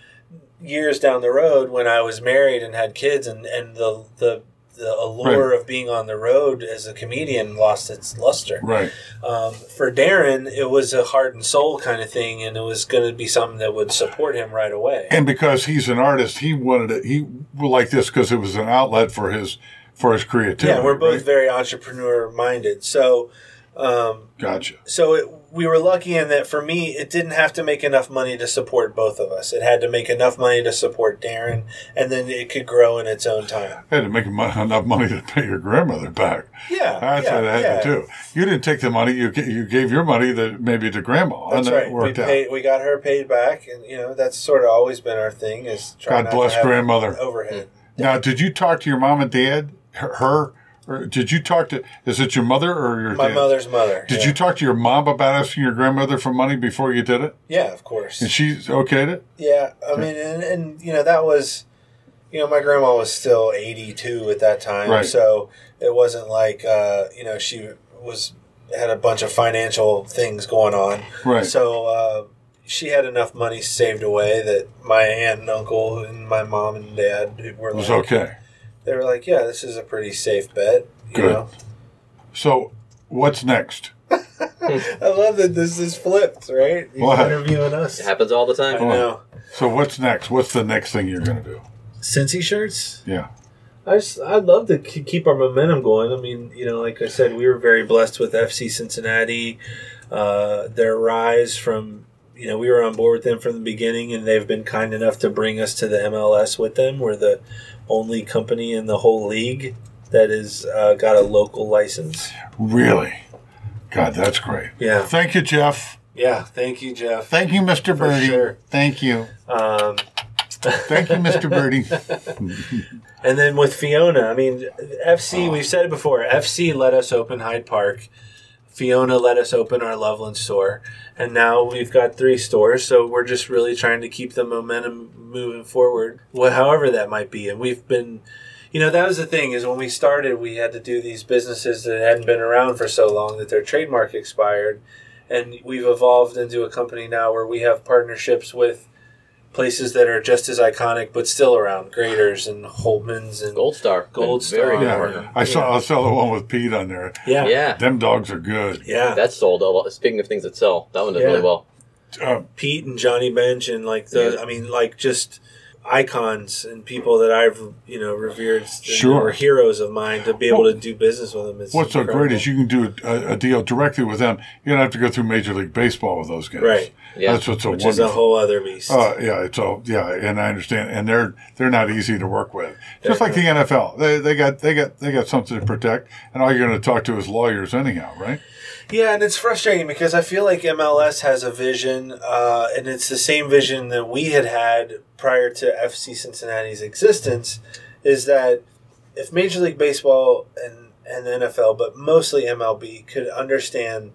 years down the road when I was married and had kids, and, and the the the allure Right. of being on the road as a comedian lost its luster. Right. Um, for Darren, it was a heart and soul kind of thing, and it was going to be something that would support him right away. And because he's an artist, he wanted it. He liked this because it was an outlet for his for his creativity. yeah, we're both right? very entrepreneur minded. So, um, Gotcha. so it, we were lucky in that for me, it didn't have to make enough money to support both of us. It had to make enough money to support Darren, and then it could grow in its own time. I had to make enough money to pay your grandmother back. Yeah, That's yeah, what I had yeah. to do. You didn't take the money. You you gave your money that maybe to grandma, That's and that right. We worked out. paid. We got her paid back, and you know that's sort of always been our thing. Is God bless grandmother. overhead. Now, did you talk to your mom and dad? Her or did you talk to? Is it your mother or your My dad? mother's mother. Did yeah. you talk to your mom about asking your grandmother for money before you did it? Yeah, of course. And she okayed it. Yeah, I mean, and, and you know that was, you know, my grandma was still eighty two at that time, Right. so it wasn't like uh, you know she was had a bunch of financial things going on, Right. So uh, she had enough money saved away that my aunt and uncle and my mom and dad were It was like, okay. They were like, yeah, this is a pretty safe bet. You Good. know? So, what's next? I love that this is flipped, right? He's What? interviewing us. It happens all the time. I know. So, what's next? What's the next thing you're going to do? Cincy shirts. Yeah. I just, I'd love to k- keep our momentum going. I mean, you know, like I said, we were very blessed with FC Cincinnati, uh, their rise from, you know, we were on board with them from the beginning, and they've been kind enough to bring us to the MLS with them. We're the only company in the whole league that has uh, got a local license. Really? God, that's great. Yeah. Thank you, Jeff. Yeah. Thank you, Jeff. Thank you, Mr. Berding. sure. Thank you. Um, Thank you, Mr. Berding. And then with Fiona, I mean, FC, we've said it before, FC let us open Hyde Park. Fiona let us open our Loveland store. And now we've got three stores. So we're just really trying to keep the momentum moving forward, however that might be. And we've been, you know, that was the thing is when we started, we had to do these businesses that hadn't been around for so long that their trademark expired. And we've evolved into a company now where we have partnerships with places that are just as iconic but still around Graeter's and Holtman's and Gold Star. gold Been very star Yeah, important. I saw I saw the one with Pete on there. yeah Yeah. Them dogs are good. yeah That sold a lot. Speaking of things that sell, that one did Yeah. really well. Uh, pete and johnny bench and like the Yeah. i mean like just icons and people that i've you know revered Sure. were heroes of mine to be able to do business with them is what's so great is you can do a, a deal directly with them. You don't have to go through Major League Baseball with those guys. Right. Yeah. That's what's so which wonderful. is a whole other beast Uh, yeah, it's all yeah, and I understand, and they're they're not easy to work with. Just like the NFL, they they got they got they got something to protect, and all you're going to talk to is lawyers anyhow, right? Yeah, and it's frustrating because I feel like MLS has a vision, uh, and it's the same vision that we had had prior to FC Cincinnati's existence. Is that if Major League Baseball and and the NFL, but mostly MLB, could understand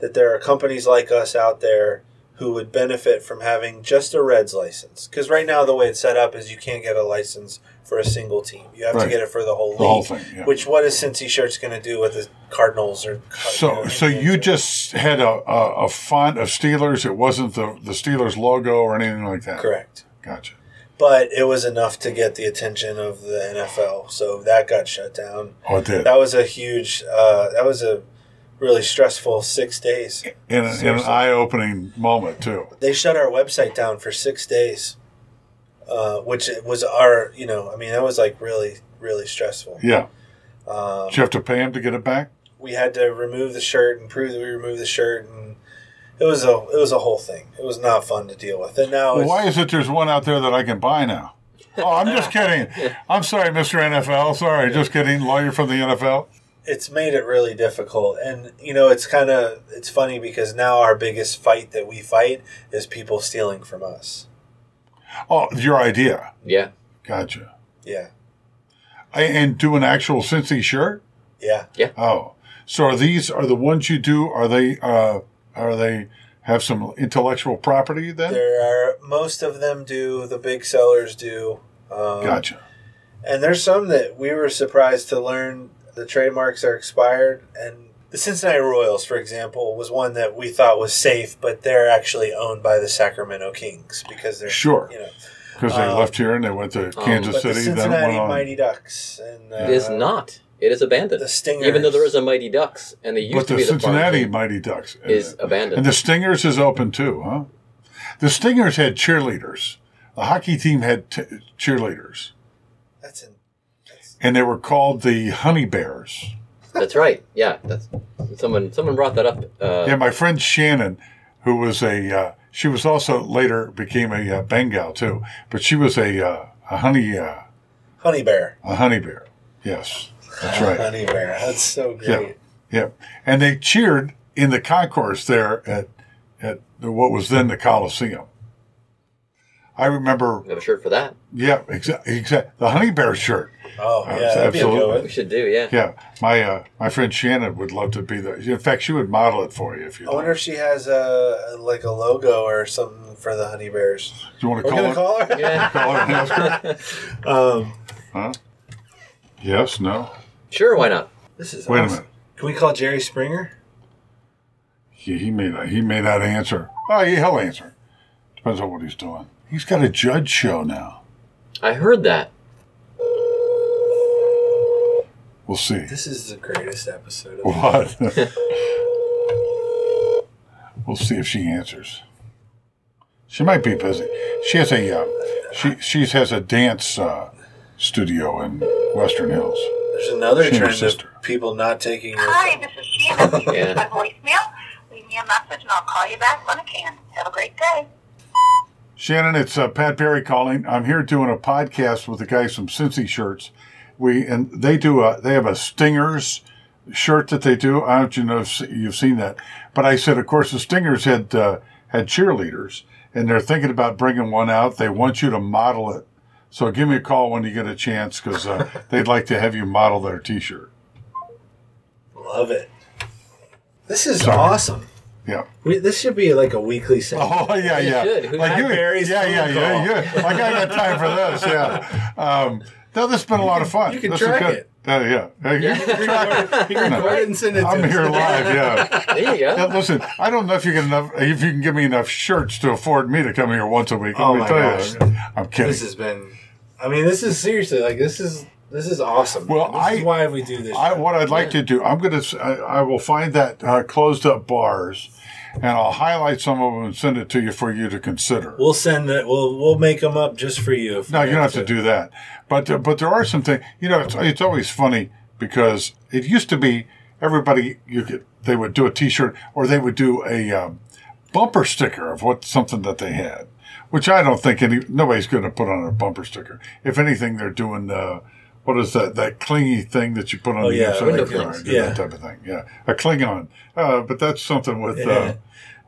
that there are companies like us out there who would benefit from having just a Reds license. Because right now, the way it's set up is you can't get a license for a single team. You have Right. to get it for the whole league. Whole thing, yeah. Which what is Cincy shirts going to do with the Cardinals or So so you just had a, a, a font of Steelers. It wasn't the the Steelers logo or anything like that. correct. Gotcha. but it was enough to get the attention of the NFL. So that got shut down. Oh, it did. That was a huge. Uh, that was a really stressful six days. In, a, in an eye opening moment too. They shut our website down for six days, uh, which was our. You know, I mean, that was like really, really stressful. Yeah. Um, Did you have to pay him to get it back? we had to remove the shirt and prove that we removed the shirt, and it was a it was a whole thing. It was not fun to deal with. And now Well, it's, why is it there's one out there that I can buy now? Oh, I'm just kidding. I'm sorry, Mr. NFL. Sorry, just kidding. Lawyer from the NFL. It's made it really difficult. And you know, it's kind of it's funny because now our biggest fight that we fight is people stealing from us. Oh, your idea. Yeah. Gotcha. Yeah. I- And do an actual Cincy shirt? Yeah. Yeah. Oh, so are these are the ones you do? Are they uh, are they have some intellectual property then? There are most of them do. The big sellers do. Um, Gotcha. And there's some that we were surprised to learn the trademarks are expired. And the Cincinnati Royals, for example, was one that we thought was safe, but they're actually owned by the Sacramento Kings because they're Sure. You know, Because they um, left here and they went to Kansas but the City, then Cincinnati went on. Mighty Ducks and uh, It is not. It is abandoned. The Stingers. Even though there is a Mighty Ducks, and they used but to the be the Cincinnati Mighty Ducks is abandoned. and the Stingers is open too, huh? The Stingers had cheerleaders. The hockey team had t- cheerleaders, That's in, and they were called the Honey Bears. That's right. Yeah, that's someone. Someone brought that up. Uh, yeah, my friend Shannon, who was a, uh, she was also later became a uh, Bengal too, but she was a, uh, a honey, uh, Honey Bear. a honey bear. Yes, that's right. Honey Bear. That's so Yeah, great. yeah, yeah, and they cheered in the concourse there at at what was then the Coliseum. I remember. We have a shirt for that. Yeah, exactly. Exact, the honey bear shirt. Oh, Uh, yeah, that'd be a good one. We should do. Yeah. Yeah, my uh, my friend Shannon would love to be there. In fact, she would model it for you if you. I wonder if she has a like a logo or something for the Honey Bears. Do you want to call her? call her. Yeah. Call her and ask her? Um, Huh? Yes. No. Sure. Why not? this is Wait a minute. Can we call Jerry Springer? He, he may not. He may not answer. Oh, yeah, he'll answer. Depends on what he's doing. He's got a judge show now. I heard that. We'll see. This is the greatest episode. Of What? we'll see if she answers. She might be busy. She has a uh, she she has a dance uh, studio in Western Hills. There's another She and trend sister. of people not taking your. Hi, this is Sheena. Yeah. My voicemail. Leave me a message and I'll call you back when I can. Have a great day. Shannon, it's uh, Pat Barry calling. I'm here doing a podcast with the guys from Cincy Shirts. We and they do a they have a Stingers shirt that they do. I don't you know if you've seen that, but I said, of course, the Stingers had uh, had cheerleaders, and they're thinking about bringing one out. They want you to model it. So give me a call when you get a chance because uh, they'd like to have you model their T-shirt. Love it. This is Sorry. awesome. Yeah. We, this should be like a weekly segment. Oh yeah, You yeah. should. Who- Like you, Pat Barry's yeah, yeah, yeah, yeah. Like I got time for this. Yeah. Um, no, this has been a lot of fun. you can This track good. it. Uh, yeah. Uh, you can. You can record it and send it to I'm us. here live. Yeah. There you Yeah, go. listen, I don't know if you get enough. If you can give me enough shirts to afford me to come here once a week. Oh me my tell gosh. you, I'm kidding. This has been. I mean, this is seriously like this is this is awesome. Well, this I- is why we do this. I, what I'd like to do, I'm gonna, s- I, I will find that uh, closed up bars, and I'll highlight some of them and send it to you for you to consider. We'll send it. We'll we'll make them up just for you. If No, you don't have to do that. But uh, but there are some things. You know, it's, it's always funny because it used to be everybody you could they would do a T-shirt or they would do a um, bumper sticker of what something that they had, which I don't think any nobody's going to put on a bumper sticker. If anything, they're doing. Uh, what is that? That clingy thing that you put on Oh, the yeah, inside of your car, clings. do Yeah. that type of thing. Yeah, a Klingon. Uh, but that's something with. Yeah. Uh,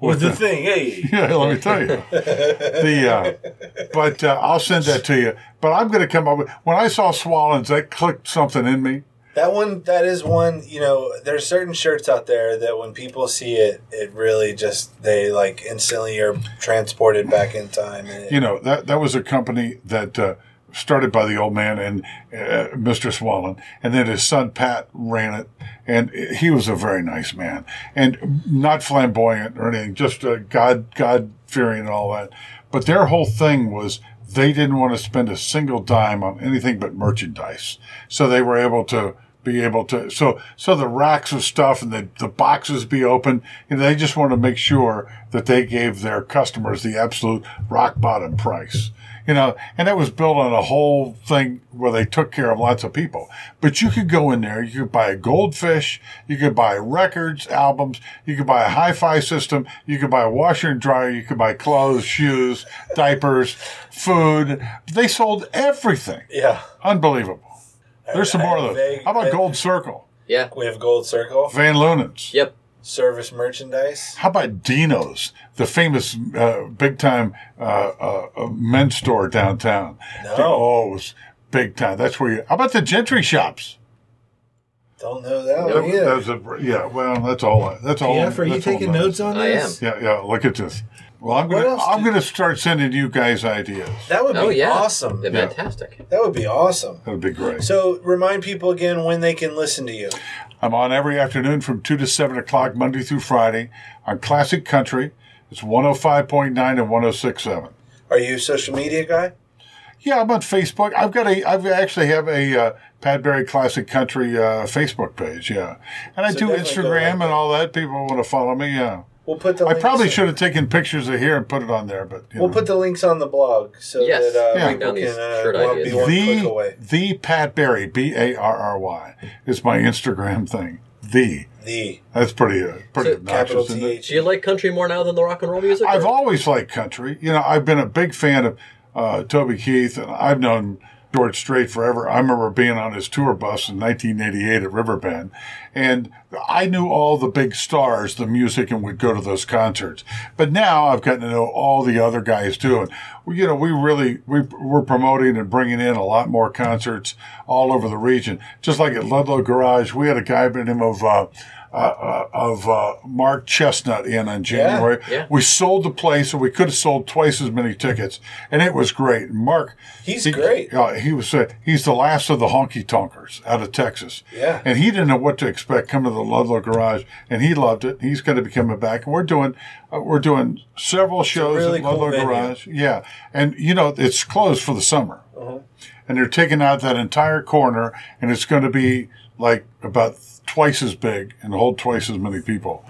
With the thing, hey. yeah, let me tell you. The uh, but uh, I'll send that to you. But I'm going to come up with when I saw Swallens, that clicked something in me. That one, that is one. You know, there's certain shirts out there that when people see it, it really just they like instantly are transported back in time. And it- You know that that was a company that uh, started by the old man and uh, Mr. Swallen, and then his son Pat ran it, and he was a very nice man and not flamboyant or anything, just uh, God God fearing and all that. But their whole thing was they didn't want to spend a single dime on anything but merchandise, so they were able to be able to so so the racks of stuff and the, the boxes be open and they just want to make sure that they gave their customers the absolute rock bottom price you know and that was built on a whole thing where they took care of lots of people but you could go in there you could buy a goldfish you could buy records albums you could buy a hi-fi system you could buy a washer and dryer you could buy clothes shoes diapers food they sold everything yeah, unbelievable there's some I more of those. vague- How about I- Gold Circle? Yeah. We have Gold Circle. Van Lunens. Yep. Service merchandise. How about Dino's, the famous uh, big time uh, uh, uh, men's store downtown? No. Oh, it was big time. That's where you. How about the Gentry shops? Don't know that That one was- either. that a- yeah, well, that's all. That's all. Yeah, are you that's taking notes on this? I this? Yeah, yeah. Look at this. Well, I'm gonna I'm did- gonna start sending you guys ideas. That would be Oh yeah. awesome. They're Yeah. fantastic. That would be awesome. That would be great. So remind people again when they can listen to you. I'm on every afternoon from 2 to 7 o'clock, Monday through Friday, on Classic Country. It's 105.9 and 106.7. Are you a social media guy? Yeah, I'm on Facebook. I've got a, I've actually have a uh, Pat Barry Classic Country uh, Facebook page. Yeah, and I So do Instagram like and all that. People want to follow me. Yeah, We'll put the I links probably in- should have taken pictures of here and put it on there, but We'll know. put the links on the blog so Yes. that uh, Yeah. people Down can uh, shirt one- ideas. be one click away. the the Pat Barry B A R R Y is my Instagram thing. The The that's pretty uh, pretty So, obnoxious. isn't it? Do you like country more now than the rock and roll music? I've or- always liked country. You know, I've been a big fan of uh, Toby Keith, and I've known George Strait forever. I remember being on his tour bus in 1988 at Riverbend, and I knew all the big stars, the music, and would go to those concerts. But now I've gotten to know all the other guys too, and we- you know, we really we we're promoting and bringing in a lot more concerts all over the region. Just like at Ludlow Garage, we had a guy by the name of. Uh, uh, uh, of uh, Mark Chesnutt in on January. yeah. We sold the place, and we could have sold twice as many tickets, and it was great. Mark, He's he, great. Uh, he was uh, he's the last of the honky tonkers out of Texas. Yeah. and he didn't know what to expect coming to the Ludlow Garage, and he loved it. He's going to be coming back, and we're doing uh, we're doing several shows really at Ludlow. Garage. Yeah, and you know it's closed for the summer, and they're taking out that entire corner, and it's going to be like about twice as big and hold twice as many people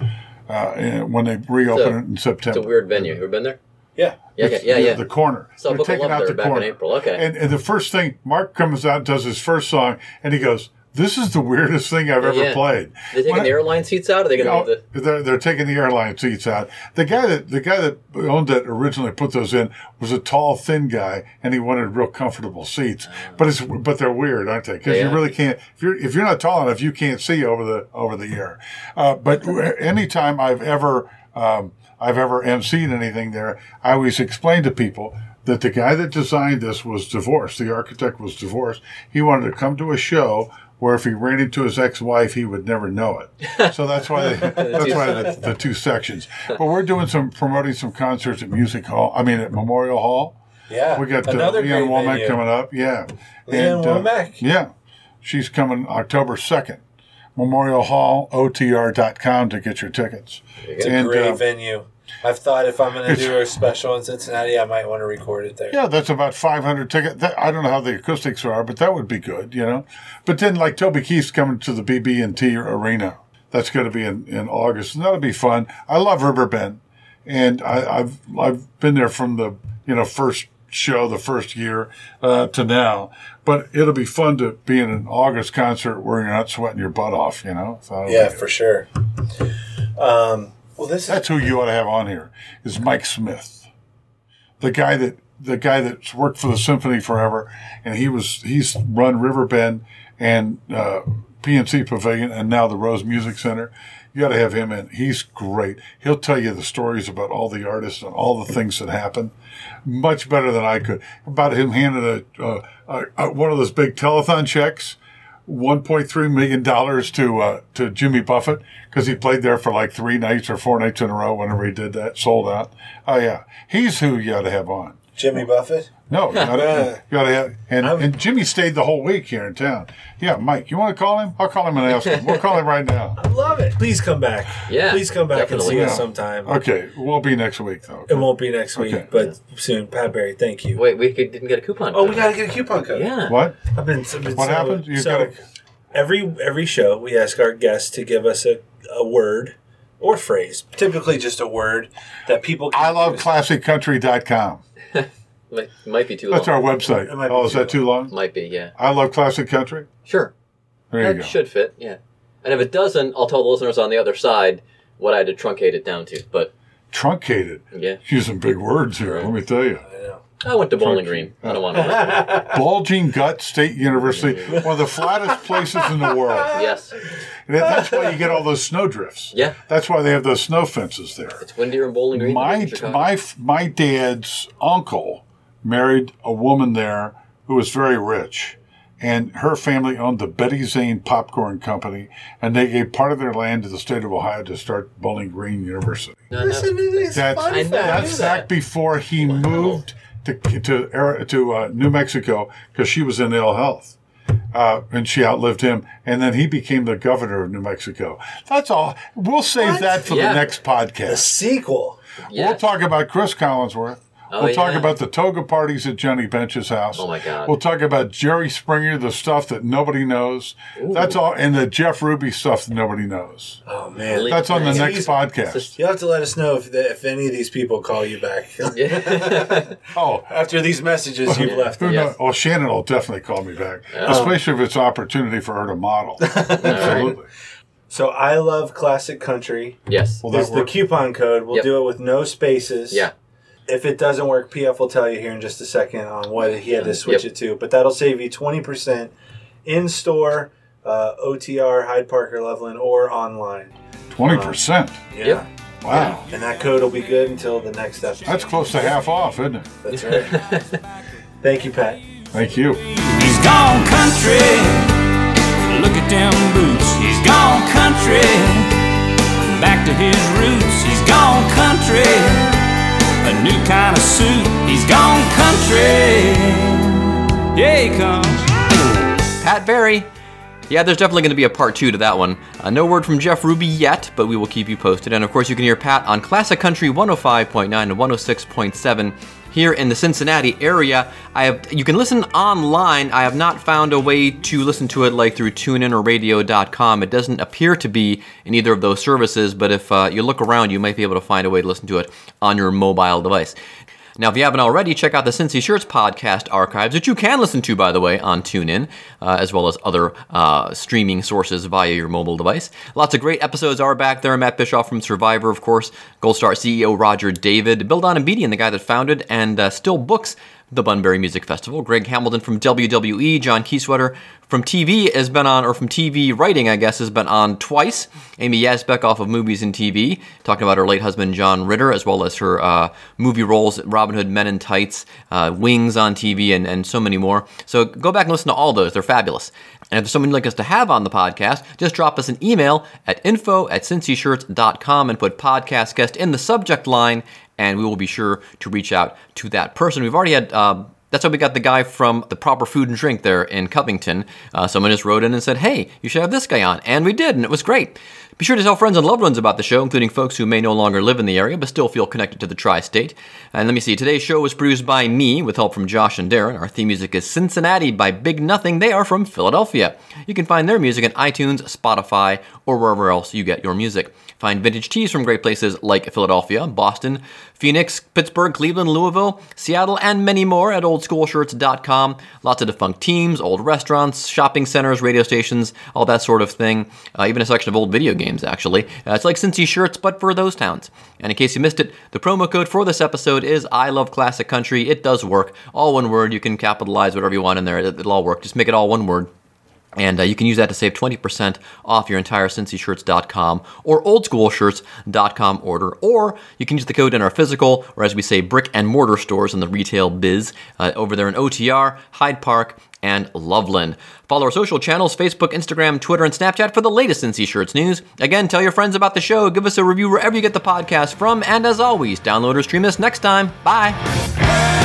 uh, when they reopen So, it in September. It's a weird venue. You ever been there? Yeah. Yeah, yeah, yeah. yeah. The corner. So They're taking out the back in corner. April. Okay. And, and the first thing, Mark comes out, and does his first song, and he goes, "This is the weirdest thing I've ever Yeah. played." They're taking When I- the airline seats out? Or are they going to the? they're, they're taking the airline seats out. The guy that the guy that owned it originally put those in was a tall, thin guy, and he wanted real comfortable seats. But it's but they're weird, aren't they? Because Yeah. you really can't if you're if you're not tall enough, you can't see over the over the air. Uh, but anytime I've ever um, I've ever emceed anything there, I always explain to people that the guy that designed this was divorced. The architect was divorced. He wanted to come to a show where if he ran into his ex-wife, he would never know it. So that's why they, that's why the, the two sections. But we're doing some promoting some concerts at Music Hall. I mean at Memorial Hall. Yeah. We got uh, Another Lee Ann Womack venue. coming up. Yeah. Lee Ann uh, Womack. yeah. She's coming October 2nd. Memorial Hall, OTR.com to get your tickets. It's a And, great uh, venue. I've thought if I'm going to do a special in Cincinnati, I might want to record it there. Yeah, that's about 500 tickets. I don't know how the acoustics are, but that would be good, you know. But then, like Toby Keith's coming to the BB&T Arena. That's going to be in, in August, and that'll be fun. I love Riverbend, and I, I've I've been there from the you know first show, the first year uh, to now. But it'll be fun to be in an August concert where you're not sweating your butt off, you know. So Yeah, for sure. Um, well, this is That's who you ought to have on here is Mike Smith, the guy that the guy that's worked for the symphony forever, and he was he's run Riverbend and uh, PNC Pavilion and now the Rose Music Center. You got to have him in. He's great. He'll tell you the stories about all the artists and all the things that happened, much better than I could. About him handing a, a, a one of those big telethon checks. $1.3 million to uh, to Jimmy Buffett because he played there for like three nights or four nights in a row whenever he did that, sold out. Oh, yeah. He's who you got to have on. Jimmy Buffett. No, you gotta, you gotta have, and, and Jimmy stayed the whole week here in town. Yeah, Mike, you want to call him? I'll call him and ask him. We'll call him right now. I love it. Please come back. Yeah, Please come back definitely. and see us Yeah. sometime. Okay, we'll be next week though. It won't be next week, Okay. but soon. Pat Barry, thank you. Wait, we could, didn't get a coupon. Oh, we got to get a coupon code. Yeah. What? I've been. I've been What so, happened? You so gotta- every every show we ask our guests to give us a, a word or phrase, typically just a word that people. Can I love use. classiccountry.com. Might, might be too That's long. our website. It might be Oh, is too that too long? Might be, yeah. I love classic country. Sure. There you that go. should fit, yeah. And if it doesn't, I'll tell the listeners on the other side what I had to truncate it down to. But Truncated. yeah, Using big words here. Let me tell you. I. I went to Bowling Green. I don't uh, want to. Bulging Gut State University, mm-hmm. one of the flattest places in the world. yes. And that's why you get all those snow drifts. Yeah. That's why they have those snow fences there. It's windier in Bowling Green. than My in my my dad's uncle married a woman there who was very rich, and her family owned the Betty Zane Popcorn Company, and they gave part of their land to the state of Ohio to start Bowling Green University. No, no. Listen to these That's fun I facts. that's back before he moved to to to uh, New Mexico because she was in ill health. Uh, and she outlived him, and then he became the governor of New Mexico. That's all. We'll save What? that for Yeah. the next The podcast. sequel. Yeah. We'll talk about Cris Collinsworth. Oh, we'll talk yeah. about the toga parties at Johnny Bench's house. Oh, my God. We'll talk about Jerry Springer, the stuff that nobody knows. That's all, and the Jeff Ruby stuff that nobody knows. Oh man, That's on the It's next easy. podcast. You'll have to let us know if the, if any of these people call you back Oh, after these messages you've left. Who Yes. knows? Well, Shannon will definitely call me back, oh. especially if it's opportunity for her to model. Absolutely. So I love classic country. yes. Well, Is the works. coupon code? We'll Yep. do it with no spaces. Yeah. If it doesn't work, PF will tell you here in just a second on what he had to switch Yep. it to. But that'll save you twenty percent in store, uh, OTR, Hyde Park or Loveland, or online. Twenty percent. Yeah. Yep. Wow, And that code will be good until the next episode. that's close to half off, isn't it? That's right. Thank you, Pat. Thank you. He's gone country. Look at them boots. He's gone country. Back to his roots. He's gone country. A new kind of suit. He's gone country. Yeah, he comes. Pat Barry. Yeah, there's definitely going to be a part two to that one. Uh, no word from Jeff Ruby yet, but we will keep you posted. And of course, you can hear Pat on Classic Country 105.9 and 106.7 here in the Cincinnati area. I have you can listen online. I have not found a way to listen to it like through TuneIn or Radio.com. It doesn't appear to be in either of those services, but if uh, you look around, you might be able to find a way to listen to it on your mobile device. Now, if you haven't already, check out the Cincy Shirts podcast archives, which you can listen to, by the way, on TuneIn, uh, as well as other uh, streaming sources via your mobile device. Lots of great episodes are back there. Matt Bischoff from Survivor, of course, Gold Star CEO Roger David, Bill Donabedian, the guy that founded and uh, still books the Bunbury Music Festival. Greg Hamilton from WWE, John Kiesewetter from TV has been on, or from TV writing, I guess, has been on twice. Amy Yasbeck off of Movies and TV, talking about her late husband John Ritter, as well as her uh, movie roles, Robin Hood, Men in Tights, uh, Wings on TV, and, and so many more. So go back and listen to all those; they're fabulous. And if there's someone you'd like us to have on the podcast, just drop us an email at info at cincyshirts.com and put podcast guest in the subject line, and we will be sure to reach out to that person. We've already had. Uh, that's why we got the guy from the proper food and drink there in Covington. Uh, someone just wrote in and said, "Hey, you should have this guy on," and we did, and it was great. Be sure to tell friends and loved ones about the show, including folks who may no longer live in the area but still feel connected to the tri-state. And let me see, today's show was produced by me with help from Josh and Darren. Our theme music is Cincinnati by Big Nothing. They are from Philadelphia. You can find their music on iTunes, Spotify, or wherever else you get your music. Find vintage teas from great places like Philadelphia, Boston, Phoenix, Pittsburgh, Cleveland, Louisville, Seattle, and many more at oldschoolshirts.com. Lots of defunct teams, old restaurants, shopping centers, radio stations, all that sort of thing. Uh, even a section of old video games, actually. Uh, it's like Cincy shirts, but for those towns. And in case you missed it, the promo code for this episode is I Love Classic Country. It does work. All one word. You can capitalize whatever you want in there. It- It'll all work. Just make it all one word. And uh, you can use that to save 20% off your entire CincyShirts.com or OldSchoolShirts.com order. Or you can use the code in our physical, or as we say, brick and mortar stores in the retail biz uh, over there in OTR, Hyde Park, and Loveland. Follow our social channels Facebook, Instagram, Twitter, and Snapchat for the latest Cincy Shirts news. Again, tell your friends about the show, give us a review wherever you get the podcast from, and as always, download or stream us next time. Bye.